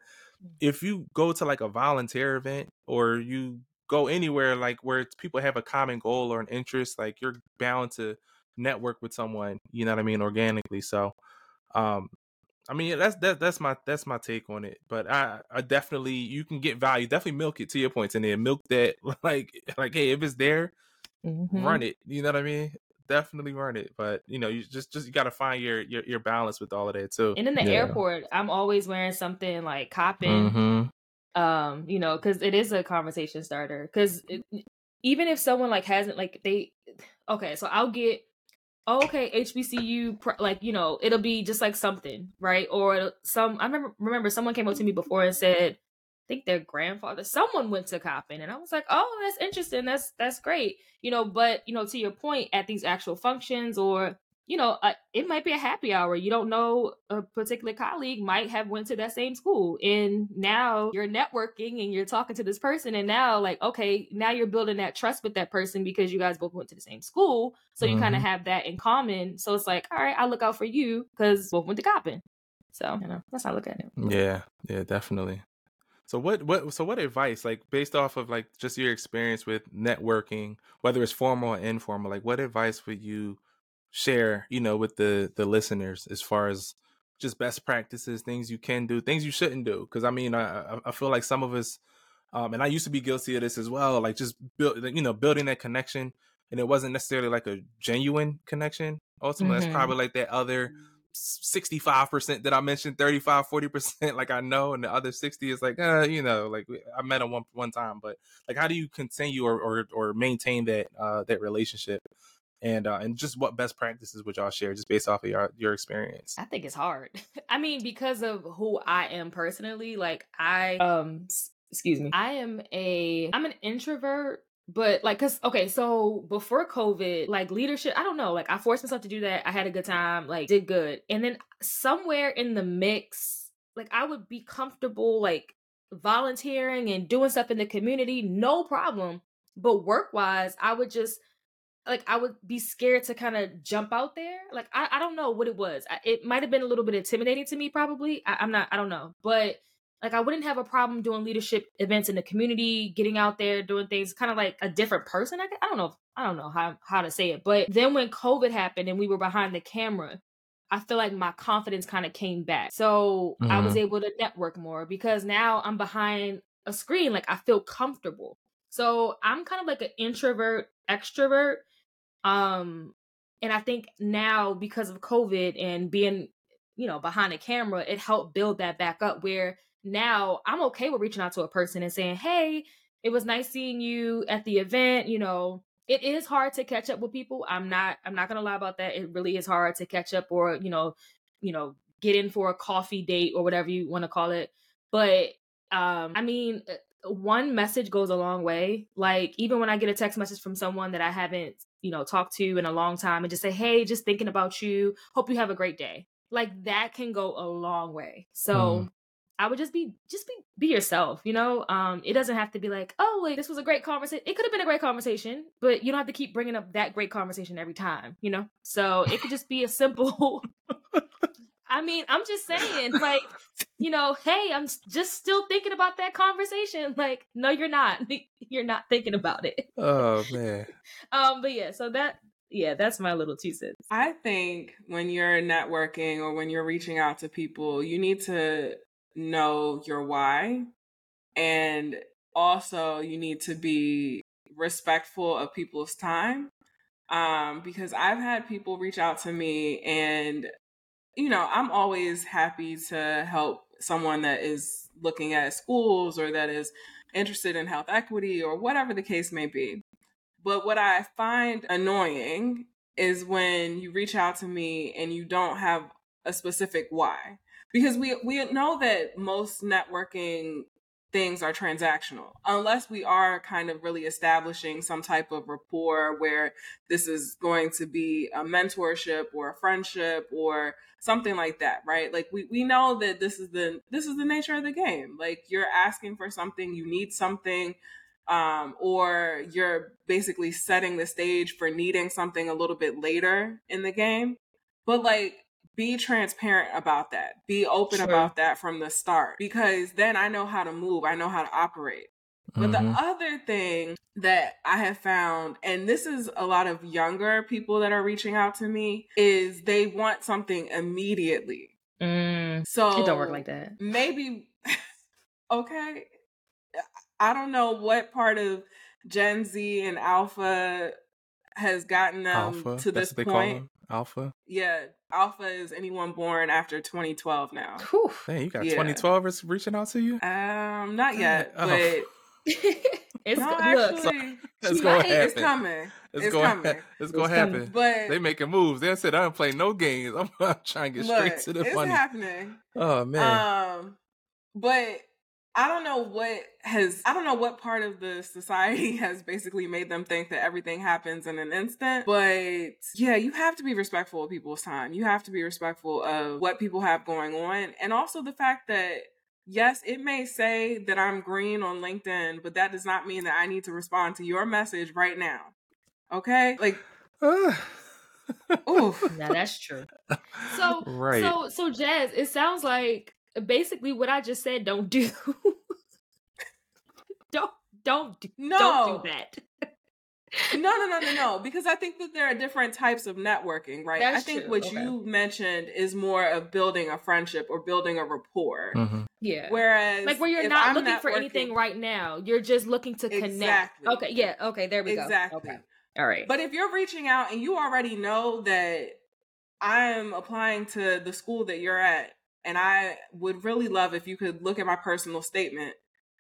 if you go to like a volunteer event or you go anywhere like where people have a common goal or an interest, like you're bound to network with someone. You know what I mean, organically. So, um, I mean that's that that's my that's my take on it. But I I definitely you can get value. Definitely milk it to your points in there. Milk that like like hey if it's there Mhm. run it. You know what I mean? Definitely run it. But you know, you just just you got to find your, your your balance with all of that too. And in the Yeah. airport, I'm always wearing something like Coppin. Mm-hmm. um you know because it is a conversation starter because even if someone like hasn't like they okay so i'll get oh, okay hbcu like you know it'll be just like something right or it'll- some i remember remember someone came up to me before and said i think their grandfather someone went to coppin and i was like oh that's interesting. That's that's great. You know but you know to your point at these actual functions or you know uh, it might be a happy hour. You don't know a particular colleague might have went to that same school and now you're networking and you're talking to this person and now like okay now you're building that trust with that person because you guys both went to the same school. So you kind of have that in common. So it's like all right i'll look out for you because both went to coppin. So you know that's how i look at it. Yeah, yeah, definitely. So what what so what advice like based off of like just your experience with networking, whether it's formal or informal, like what advice would you share, you know, with the the listeners as far as just best practices, things you can do, things you shouldn't do? Because I mean, I I- feel like some of us, um, and I used to be guilty of this as well, like just build, you know, building that connection, and it wasn't necessarily like a genuine connection. Ultimately, Mhm. that's probably like that other 65% that I mentioned, 35, 40%, like I know, and the other 60 is like, uh, you know, like I met him one one time, but like how do you continue or or, or maintain that uh that relationship? And uh and just what best practices would y'all share just based off of your your experience? I think it's hard. I mean, because of who I am personally, like I um excuse me. I am a I'm an introvert, but like cuz okay, so before COVID, like leadership, I don't know, like I forced myself to do that. I had a good time, like did good. And then somewhere in the mix, like I would be comfortable like volunteering and doing stuff in the community, no problem. But work-wise, I would just like I would be scared to kind of jump out there. Like I, I don't know what it was. I, it might have been a little bit intimidating to me, probably. I, I'm not. I don't know, but like I wouldn't have a problem doing leadership events in the community, getting out there, doing things, kind of like a different person. I, I don't know. I don't know how how to say it, but then when COVID happened and we were behind the camera. I feel like my confidence kind of came back. So I was able to network more because now I'm behind a screen. Like I feel comfortable. So I'm kind of like an introvert, extrovert. Um, and I think now because of COVID and being, you know, behind a camera, it helped build that back up where now I'm okay with reaching out to a person and saying, Hey, it was nice seeing you at the event. You know, it is hard to catch up with people. I'm not, I'm not gonna lie about that. It really is hard to catch up or, you know, you know, get in for a coffee date or whatever you want to call it. But um, I mean, uh, one message goes a long way. Like even when I get a text message from someone that I haven't, you know, talked to in a long time and just say, "Hey, just thinking about you. Hope you have a great day." Like that can go a long way. So Mhm. I would just be just be be yourself, you know? Um it doesn't have to be like, "Oh, like this was a great conversation." It could have been a great conversation, but you don't have to keep bringing up that great conversation every time, you know? So, it could just be a simple I mean, I'm just saying, like, you know, hey, I'm just still thinking about that conversation. Like, no, you're not. You're not thinking about it. Oh man. um, but yeah, so that yeah, that's my little two cents. I think when you're networking or when you're reaching out to people, you need to know your why. And also, you need to be respectful of people's time. Um, because I've had people reach out to me, and, you know, I'm always happy to help someone that is looking at schools or that is interested in health equity or whatever the case may be. But what I find annoying is when you reach out to me and you don't have a specific why. Because we we know that most networking things are transactional. Unless we are kind of really establishing some type of rapport where this is going to be a mentorship or a friendship or something like that right? Like we, we know that this is the this is the nature of the game. Like you're asking for something you need something um, or you're basically setting the stage for needing something a little bit later in the game. But like, be transparent about that. Be open sure. about that from the start because then I know how to move. I know how to operate. But mm-hmm. the other thing that I have found, and this is a lot of younger people that are reaching out to me, is they want something immediately. Mm, so it don't work like that. Maybe okay. I don't know what part of Gen Z and Alpha has gotten them Alpha, to this point. Alpha. Yeah, Alpha is anyone born after 2012 now. Whew. Man, you got yeah. 2012 reaching out to you? Um, not yet, oh. but it's no, actually, it's going to happen. It's coming. It's, it's going. Coming. It's going to happen. But they making moves. They said I don't play no games. I'm, I'm trying to get straight to the it's money. It's happening. Oh man. Um, but I don't know what has I don't know what part of the society has basically made them think that everything happens in an instant. But yeah, you have to be respectful of people's time. You have to be respectful of what people have going on. And also the fact that yes, it may say that I'm green on LinkedIn, but that does not mean that I need to respond to your message right now. Okay? Like Oof. Now that's true. So right. so so Jazz, it sounds like basically what I just said don't do. don't don't do, no. don't do that. no, no, no, no, no. Because I think that there are different types of networking, right? That's I think true. what okay. you mentioned is more of building a friendship or building a rapport. Mm-hmm. Yeah. Whereas, like where you're not looking for anything right now, you're just looking to connect. Exactly. Okay. Yeah. Okay. There we exactly. go. Exactly. Okay. All right. But if you're reaching out and you already know that I'm applying to the school that you're at, and I would really love if you could look at my personal statement.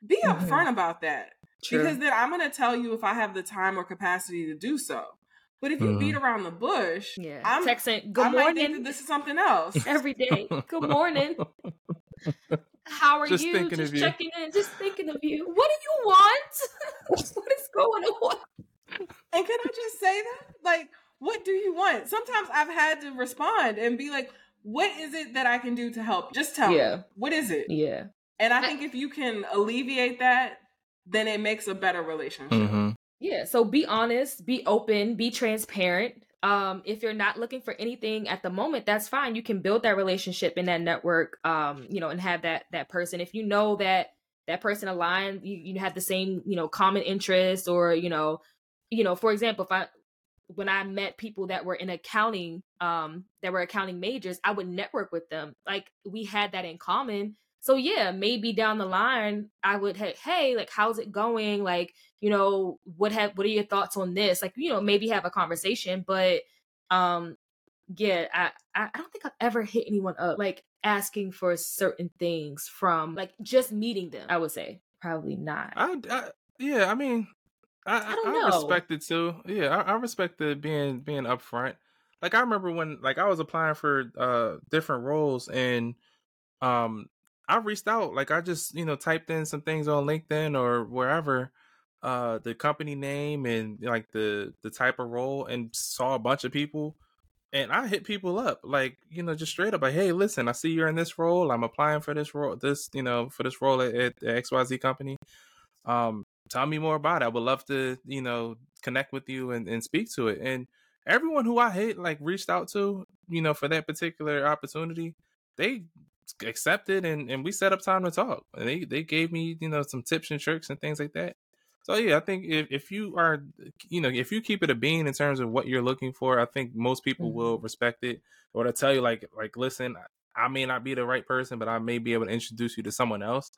Be mm-hmm. upfront about that. True. Because then I'm going to tell you if I have the time or capacity to do so. But if you mm. beat around the bush, yeah, I'm texting. Good I morning. this is something else every day. Good morning. How are just you? Just checking you. in. Just thinking of you. What do you want? what is going on? And can I just say that? Like, what do you want? Sometimes I've had to respond and be like, what is it that I can do to help? Just tell yeah. me. What is it? Yeah. And I think if you can alleviate that, then it makes a better relationship. Mm-hmm. Yeah. So be honest, be open, be transparent. Um, if you're not looking for anything at the moment, that's fine. You can build that relationship in that network, um, you know, and have that that person. If you know that that person aligned, you, you have the same, you know, common interests or, you know, you know, for example, if I when I met people that were in accounting, um, that were accounting majors, I would network with them. Like we had that in common. So yeah, maybe down the line I would hey, hey, like how's it going? Like, you know, what have what are your thoughts on this? Like, you know, maybe have a conversation. But um yeah, I I don't think I've ever hit anyone up like asking for certain things from like just meeting them. I would say probably not. I, I yeah, I mean, I, I, don't I know. respect it too. Yeah, I, I respect the being being upfront. Like I remember when like I was applying for uh different roles and um I reached out like I just you know typed in some things on LinkedIn or wherever uh the company name and like the the type of role and saw a bunch of people and I hit people up like you know just straight up like, hey, listen, I see you're in this role. I'm applying for this role, this you know for this role at, at the XYZ company. Um, tell me more about it. I would love to you know connect with you and, and speak to it. And everyone who I hit like reached out to you know for that particular opportunity, they accepted and and we set up time to talk. And they they gave me you know some tips and tricks and things like that. So yeah, I think if, if you are, you know, if you keep it a bean in terms of what you're looking for, I think most people mm-hmm. will respect it. Or to tell you like, like, listen, I may not be the right person, but I may be able to introduce you to someone else.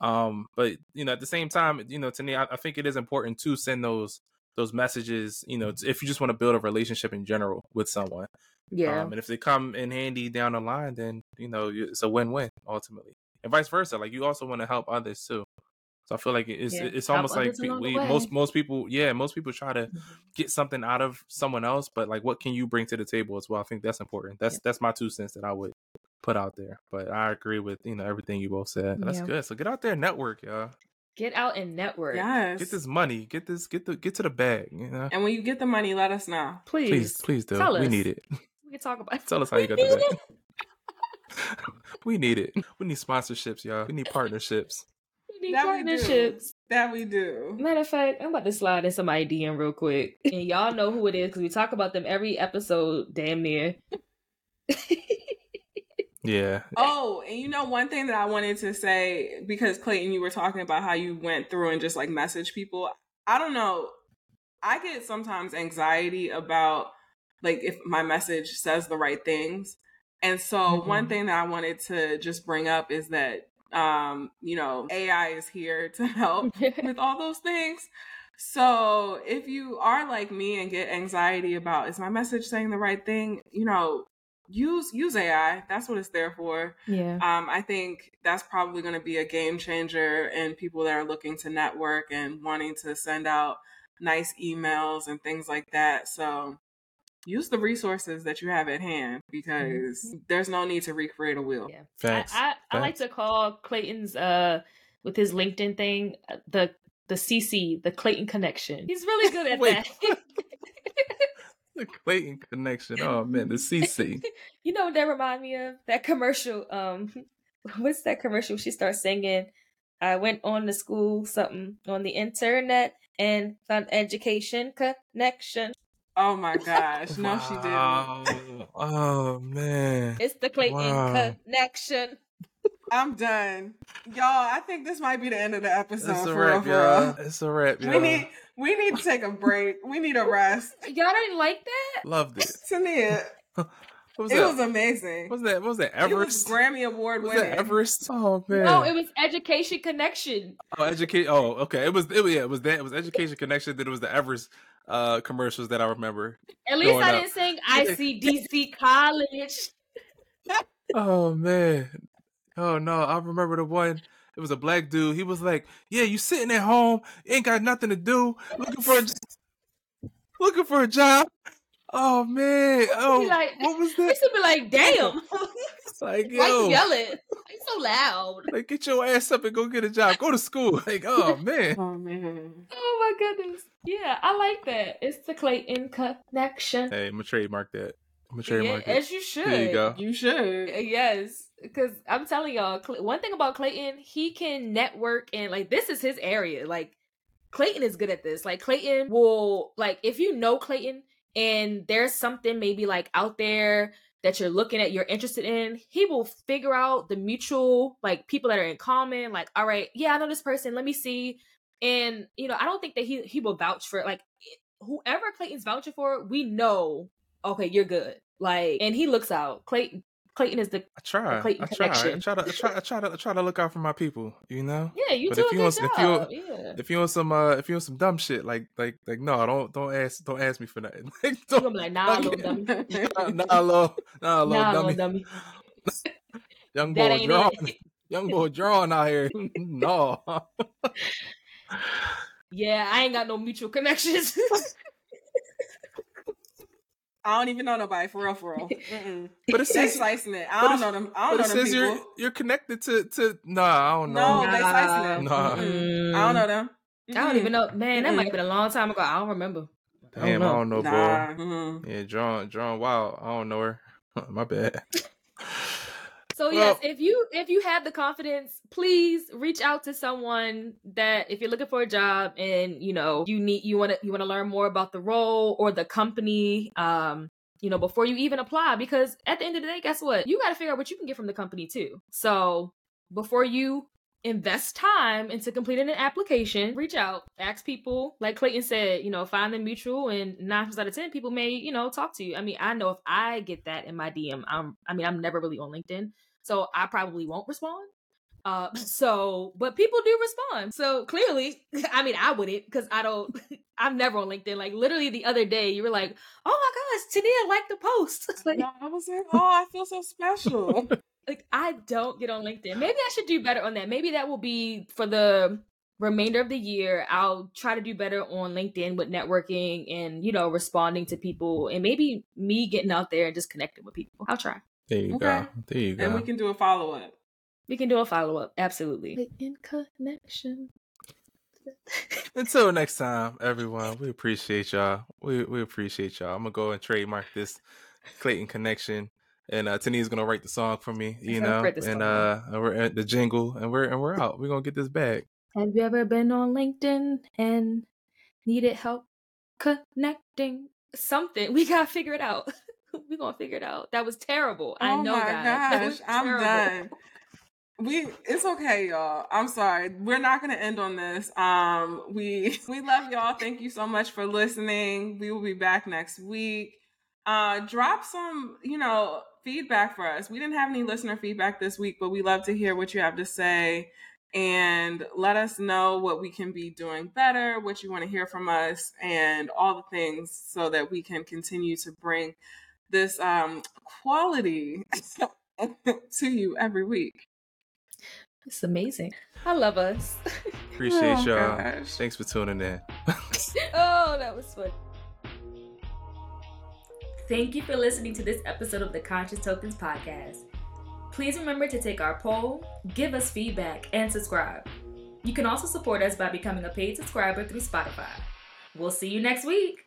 Um, but you know, at the same time, you know, to me, I, I think it is important to send those those messages. You know, if you just want to build a relationship in general with someone. Yeah. Um, and if they come in handy down the line, then you know it's a win-win ultimately, and vice versa. Like you also want to help others too. So I feel like it's yeah. it's almost like we, most most people yeah most people try to mm-hmm. get something out of someone else, but like what can you bring to the table as well? I think that's important. That's yeah. that's my two cents that I would put out there. But I agree with you know everything you both said. That's yeah. good. So get out there, network, y'all. Get out and network. Yes. Get this money. Get this. Get the. Get to the bag. You know. And when you get the money, let us know. Please. Please. Please do. Tell we us. need it. We can talk about. It. Tell us how you got the bag. we need it. We need sponsorships, y'all. We need partnerships We need that partnerships. We that we do. Matter of fact, I'm about to slide in some DM real quick. And y'all know who it is because we talk about them every episode, damn near. Yeah. Oh, and you know, one thing that I wanted to say, because Clayton, you were talking about how you went through and just like message people. I don't know. I get sometimes anxiety about like if my message says the right things. And so mm-hmm. one thing that I wanted to just bring up is that um, you know, AI is here to help with all those things. So if you are like me and get anxiety about is my message saying the right thing, you know, use use AI. That's what it's there for. Yeah. Um, I think that's probably going to be a game changer in people that are looking to network and wanting to send out nice emails and things like that. So use the resources that you have at hand because mm-hmm. there's no need to recreate a wheel. Yeah. Facts. I, I, Facts. I like to call Clayton's uh with his LinkedIn thing uh, the the CC, the Clayton connection. He's really good at that. the Clayton connection. Oh man, the CC. you know what that remind me of? That commercial. Um, what's that commercial? She starts singing. I went on to school something on the internet and found education connection. Oh my gosh. No, wow. she didn't. Oh man. It's the Clayton wow. connection. I'm done. Y'all, I think this might be the end of the episode. It's a for wrap, y'all. It's a wrap, y'all. We need we need to take a break. We need a rest. Y'all didn't like that? Loved it. Tania. Was it that? was amazing. What was that? What was that Everest? Was Grammy Award was winning. That Everest? Oh man. No, it was Education Connection. Oh, educate. Oh, okay. It was. It, yeah, it was that. It was Education Connection. Then it was the Everest uh commercials that I remember. At least I didn't sing ICDC College. oh man. Oh no, I remember the one. It was a black dude. He was like, "Yeah, you sitting at home, ain't got nothing to do, looking for a, looking for a job. Oh man! Oh, like, what was that? Used to be like, "Damn!" like, yo, why you yelling? Why so loud? Like, get your ass up and go get a job. Go to school. Like, oh man. oh man. Oh my goodness. Yeah, I like that. It's the Clayton connection. Hey, I'm gonna trademark that. I'm gonna trademark yeah, it. As you should. There you go. You should. Yes, because I'm telling y'all, one thing about Clayton, he can network and like this is his area. Like Clayton is good at this. Like Clayton will like if you know Clayton and there's something maybe like out there that you're looking at you're interested in he will figure out the mutual like people that are in common like all right yeah i know this person let me see and you know i don't think that he he will vouch for it. like whoever clayton's vouching for we know okay you're good like and he looks out clayton Clayton is the I try. Clayton I try. Connection. I try to I try, I try to I try to look out for my people, you know? Yeah, you but do if you want, job. If you, yeah. if you want some uh if you want some dumb shit, like like like no, don't don't ask don't ask me for nothing. like, don't, you gonna be like, nah, little dummy. nah, nah, little nah, little nah, dummy. dummy. young boy drawing young boy drawing out here. no. yeah, I ain't got no mutual connections. I don't even know nobody for real, for real. But it says slicing it. I don't know them. I don't know them people. You're, you're connected to to. Nah, I don't know. No, they slicing it. Nah, mm I don't know them. I don't even know. Man, that might have been a long time ago. I don't remember. Damn, I don't know, Nah. boy. mhm. Yeah, John, John Wow. I don't know her. My bad. So Well- yes, if you if you have the confidence, please reach out to someone that if you're looking for a job and you know you need you want to you want to learn more about the role or the company um you know before you even apply because at the end of the day guess what? You got to figure out what you can get from the company too. So before you invest time into completing an application, reach out, ask people like Clayton said, you know, find them mutual and 9 times out of 10 people may, you know, talk to you. I mean, I know if I get that in my DM, I'm I mean, I'm never really on LinkedIn so I probably won't respond. Uh, so, but people do respond. So clearly, I mean, I wouldn't because I don't. I'm never on LinkedIn. Like literally the other day, you were like, "Oh my gosh, Tania liked the post." It's like, No, I was like, oh, I feel so special. like I don't get on LinkedIn. Maybe I should do better on that. Maybe that will be for the remainder of the year. I'll try to do better on LinkedIn with networking and you know responding to people and maybe me getting out there and just connecting with people. I'll try. There you Okay. go. There you go. and we can do a follow up. We can do a follow up. Absolutely. In connection. Until next time, everyone, we appreciate y'all. We we appreciate y'all. I'm gonna go and trademark this Clayton connection, and uh, Tania's gonna write the song for me, you I'll know, and song. uh, and we're at the jingle, and we're and we're out. We're gonna get this back. Have you ever been on LinkedIn and needed help connecting? Something. We gotta figure it out. we gonna figure it out. That was terrible. I oh know my. That gosh, I'm terrible. done. We it's okay, y'all. I'm sorry. We're not gonna end on this. Um, we we love y'all. Thank you so much for listening. We will be back next week. Uh, drop some, you know, feedback for us. We didn't have any listener feedback this week, but we love to hear what you have to say and let us know what we can be doing better, what you want to hear from us, and all the things so that we can continue to bring this um quality to you every week. It's amazing. I love us. Appreciate Oh, y'all. gosh. Thanks for tuning in. oh, that was fun. Thank you for listening to this episode of the Conscious Tokens podcast. Please remember to take our poll, give us feedback, and subscribe. You can also support us by becoming a paid subscriber through Spotify. We'll see you next week.